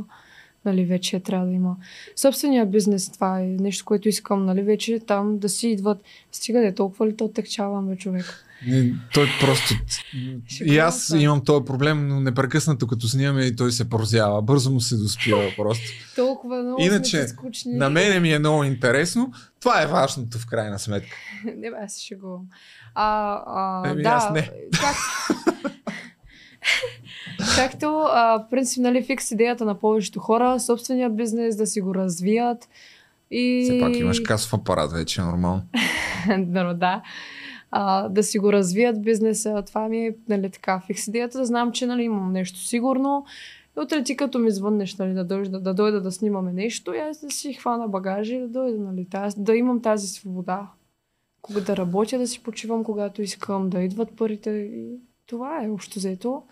Нали, вече трябва да има. Собствения бизнес, това е нещо, което искам, нали, вече там да си идват. Стига да е толкова ли то текчавам, бе, човек. Той просто... Ще и аз имам този проблем, но непрекъснато като снимаме и той се прозява. Бързо му се доспива просто. Толкова много Иначе, скучни. На мене ми е много интересно. Това е важното в крайна сметка. не, бе, аз се шегувам. А, а, Еми, да, аз не. Как... Както, а, принцип, нали, фикс идеята на повечето хора, собствения бизнес да си го развият. И... Все пак имаш касов апарат вече, нормално. да. А, да си го развият бизнеса. Това ми е нали, така фикс идеята. Да знам, че нали, имам нещо сигурно. И утре ти като ми звъннеш нали, да, дойда, да, да дойда да снимаме нещо, и аз да си хвана багажа и да дойда. Нали, таз, да имам тази свобода. Кога да работя, да си почивам, когато искам, да идват парите. И това е общо взето.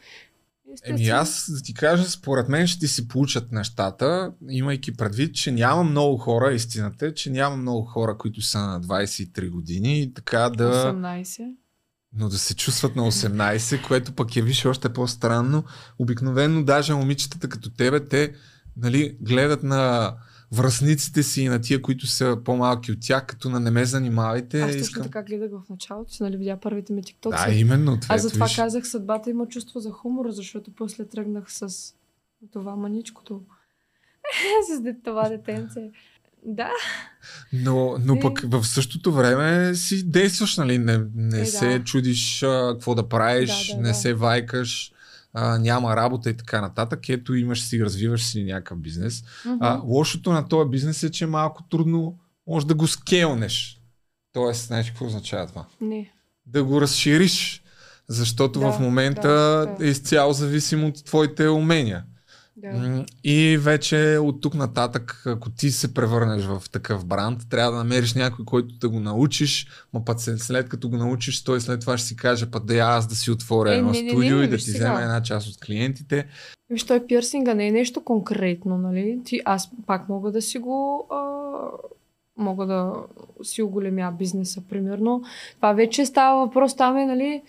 Еми аз да ти кажа, според мен ще ти се получат нещата, имайки предвид, че няма много хора, истината е, че няма много хора, които са на 23 години и така да... 18. Но да се чувстват на 18, което пък е виж още по-странно. Обикновено даже момичетата като тебе, те нали, гледат на връзниците си и на тия, които са по-малки от тях, като на не ме занимавайте. Аз точно искам... така гледах в началото, че нали, видя първите ми тиктокси. Да, именно. Това, Аз затова виж. казах, съдбата има чувство за хумор, защото после тръгнах с това маничкото. с това детенце. Да, Но, но Е. пък в същото време си действаш, нали? Не, не Е, се да. чудиш а, какво да правиш, Да, да, не да. се вайкаш, а, няма работа и така нататък. Ето имаш си, развиваш си някакъв бизнес. А, лошото на този бизнес е, че малко трудно може да го скелнеш. Тоест, знаеш какво означава това? не. Да го разшириш. Защото Да, в момента да, да. е изцяло зависим от твоите умения. Да. И вече от тук нататък, ако ти се превърнеш в такъв бранд, трябва да намериш някой, който да го научиш, ма път след, като го научиш, той след това ще си каже, път да я аз да си отворя Е, едно не, не, студио не, и да ти сега. взема една част от клиентите. Виж, той пирсинга не е нещо конкретно, нали? Ти, аз пак мога да си го... А, мога да си оголемя бизнеса, примерно. Това вече става въпрос, там е, нали,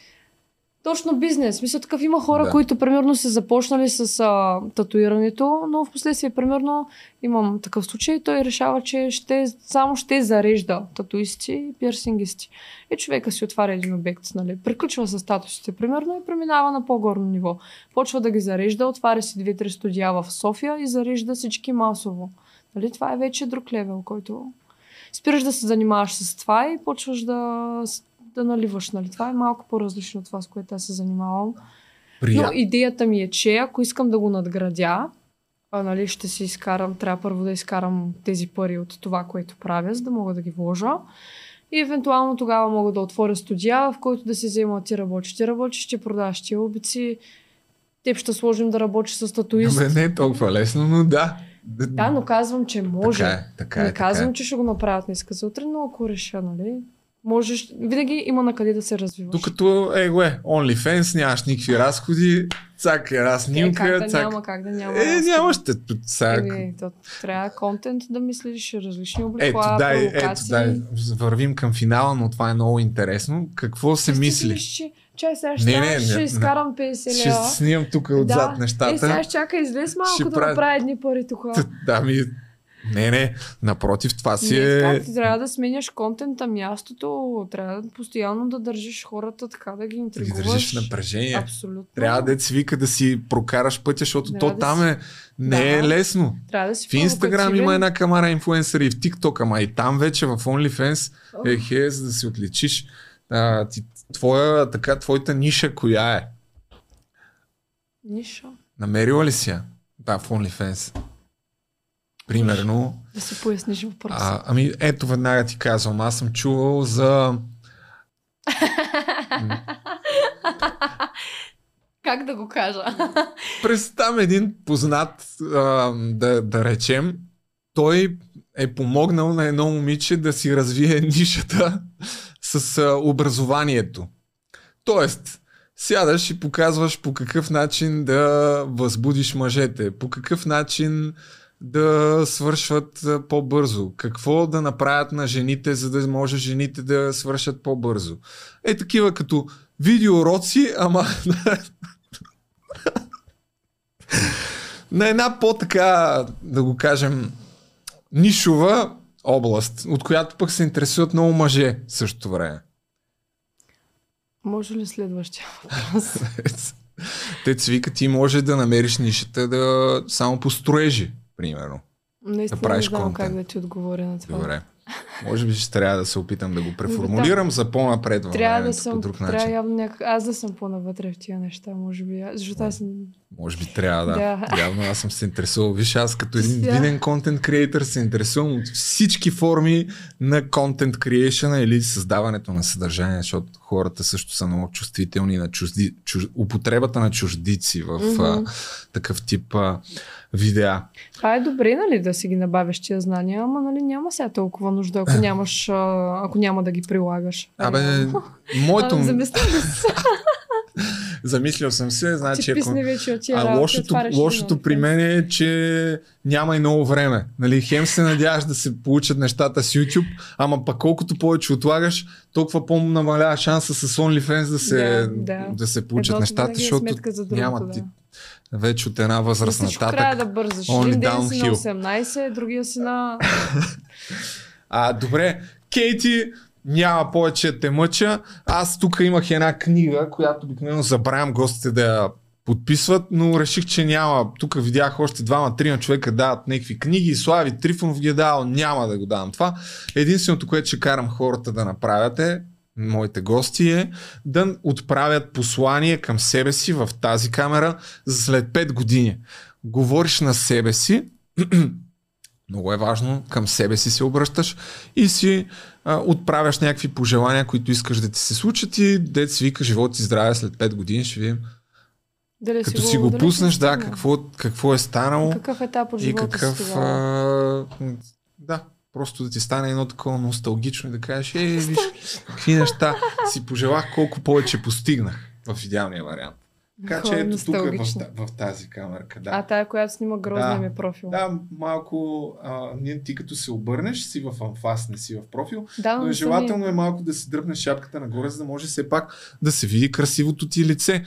точно бизнес. Мисля, такъв има хора, Да. които, примерно, са започнали с а, татуирането, но в последствие, примерно, имам такъв случай, той решава, че ще, само ще зарежда татуисти и пирсингисти. И човека си отваря един обект, нали, приключва с статусите, примерно, и преминава на по-горно ниво. Почва да ги зарежда, отваря си две-три студия в София и зарежда всички масово. Нали, това е вече друг левел, който спираш да се занимаваш с това и почваш да, да наливаш. Нали. Това е малко по-различно от това, с което аз се занимавам. Прия... Но идеята ми е, че ако искам да го надградя, а, нали, ще си изкарам, трябва първо да изкарам тези пари от това, което правя, за да мога да ги вложа. И евентуално тогава мога да отворя студия, в който да си взема ти работиш. Ти работиш, ти продаваш ти обици, теб ще сложим да работиш с татуист. Бе, не е толкова лесно, но да. Да, но казвам, че може. Така е, така е. не така казвам, е. че ще го направят днес за утре, но ако реша, нали? Можеш, винаги има на къде да се развиваш. Докато, е, ге, OnlyFans, нямаш никакви разходи, цак една е, снимка, как да цак... няма, как да няма. Е, нямаш те. Сега... Еми, то, трябва контент да мислиш, различни Ето, облекла, дай, ето, дай, вървим към финала, но това е много интересно. Какво се Ти мисли? че- Чай, сега ще, Не, не, не, ще не, изкарам 50 Ще лева. снимам тук отзад нещата. Е, сега ще чака, излез малко Ще да правя- направя едни пари тук. Да, ми... Не, не, напротив, това си Не, е... как ти трябва да сменяш контента, мястото, трябва да постоянно да държиш хората така, да ги Да ги интригуваш. държиш в напрежение. Абсолютно. Трябва да си вика да си прокараш пътя, защото Трябва то да там си- е... Не е Да. лесно. Трябва да си В Инстаграм има една камара инфуенсъри, и в TikTok, ама и там вече в OnlyFans е хе, за да се отличиш. А, ти, твоя, така, твоята ниша коя е? Ниша. Намерила ли си я? Да, в OnlyFans. Примерно. Да си поясниш въпроса. А, ами ето веднага ти казвам, аз съм чувал за... Как да го кажа? През там един познат, а, да, да речем, той е помогнал на едно момиче да си развие нишата с а, образованието. Тоест, сядаш и показваш по какъв начин да възбудиш мъжете, по какъв начин да свършват по-бързо, какво да направят на жените, за да може жените да свършат по-бързо. Е такива като видеоуроци, ама на една по-така, да го кажем, нишова област, от която пък се интересуват много мъже в същото време. Може ли следващия въпрос? Те си вика, ти може да намериш нишата да само по строежи, примерно. Наистина Да правиш не знам контент. как да ти отговоря на това. Добре. Може би ще трябва да се опитам да го преформулирам за по-напред Трябва да съм, по друг трябва начин. явно някак... аз да съм по-навътре в тия неща, може би. Защото аз съм... Може би трябва да. Да. Явно аз съм се интересувал. Виж, аз като един Да. виден контент креатор се интересувам от всички форми на контент creation или създаването на съдържание, защото хората също са много чувствителни на чужди, чуж, употребата на чуждици в Мгм. а, такъв тип а, видеа. Това е добре, нали, да си ги набавяш тия знания, ама нали, няма сега толкова нужда, ако нямаш, ако няма да ги прилагаш. Абе, моето... А, Замислям ли? Замислил съм се, значи ако... вече от А лошото, лошото при мен е, че няма и много време. Нали, хем се надяваш да се получат нещата с YouTube, ама пък колкото повече отлагаш, толкова по-намалява шанса с OnlyFans да се, Да, да, да. се получат Едното нещата, е защото сметка за другото, няма да. ти вече от една възраст На нататък. трябва да бързаш. Един ден си на downhill. 18, другия си на... А, добре, Кейти, няма повече те мъча. Аз тук имах една книга, която обикновено забравям гостите да я подписват, но реших, че няма. Тук видях още двама-трима човека дават някакви книги. Слави Трифонов ги е дал, няма да го давам това. Единственото, което ще карам хората да направят е, моите гости е да отправят послание към себе си в тази камера за след 5 години. Говориш на себе си, много е важно, към себе си се обръщаш и си а, отправяш някакви пожелания, които искаш да ти се случат и дет си вика живот и здраве след 5 години ще видим Дали Като си го дали пуснеш, да, какво, какво е станало Какъв етап от и живота какъв... си? А, да, просто да ти стане едно такова носталгично и да кажеш, е, виж, какви неща си пожелах, колко повече постигнах в идеалния вариант. Така че ето тук в, носталгично. в, тази камерка, да. А, тая, която снима грозния Да. ми профил. Да, малко, а, ние, ти като се обърнеш, си в анфас, не си в профил, да но е желателно е малко да си дръпнеш шапката нагоре, за да може все пак да се види красивото ти лице.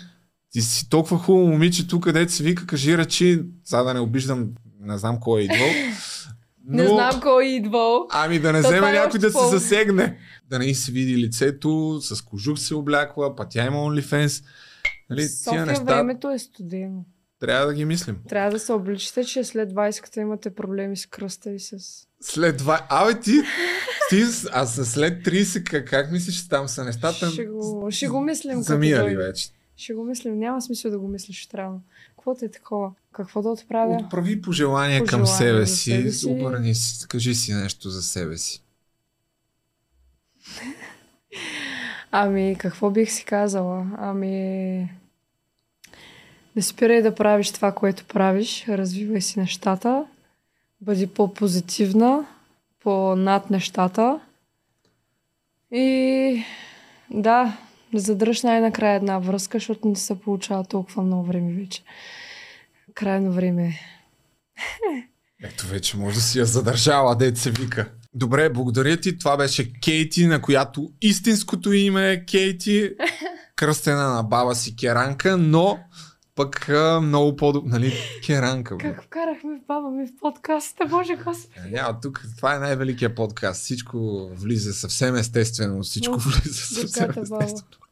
Ти си толкова хубаво момиче тук, където се вика, кажи ръчи, сега да не обиждам, не знам кой е идвал. Не но- знам кой е идвал. Ами да не То вземе някой да се засегне. Да не се види лицето, с кожух се облякла, па тя има OnlyFans. Нали, тия София неща времето е студено. трябва да ги мислим. Трябва да се обличате, че след 20-ката имате проблеми с кръста и с... След два... Абе ти, ти а след 30, как, как мислиш, че там са нещата? Ще го, ще го мислим. Заминали дойде. вече. Ще го мислим. Няма смисъл да го мислиш трябва. Каквото е такова. Какво да отправя? Отправи пожелания към Пожелания себе си, себе си. обърни си, кажи си нещо за себе си. Ами, какво бих си казала? Ами... Не спирай да правиш това, което правиш. Развивай си нещата. Бъди по-позитивна, по-над нещата. И да, задръж най-накрая една връзка, защото не се получава толкова много време вече. Крайно време е. Ето вече може да си я задържала, дет се вика. Добре, благодаря ти. Това беше Кейти, на която истинското име е Кейти, кръстена на баба си Керанка, но пък а, много по нали, Керанка. Бе. Как вкарахме баба ми в подкаста, боже господи. Е, Няма, тук това е най-великият подкаст. Всичко влиза съвсем естествено. Всичко Уф, влиза съвсем децата, баба. естествено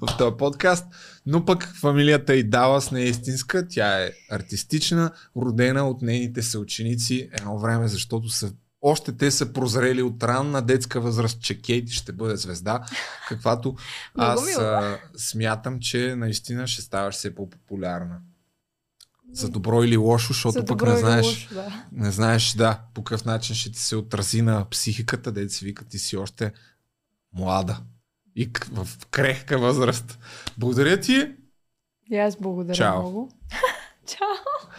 в този подкаст. Но пък фамилията и Далас не е истинска. Тя е артистична, родена от нейните съученици едно време, защото са още те са прозрели от ранна детска възраст, че Кейти ще бъде звезда, каквато аз а, смятам, че наистина ще ставаш все по-популярна. За добро или лошо, защото За пък не знаеш лошо, да. не знаеш, да, по какъв начин ще ти се отрази на психиката, да си вика, ти си още млада и в крехка възраст. Благодаря ти. И аз благодаря Чао. много. Чао!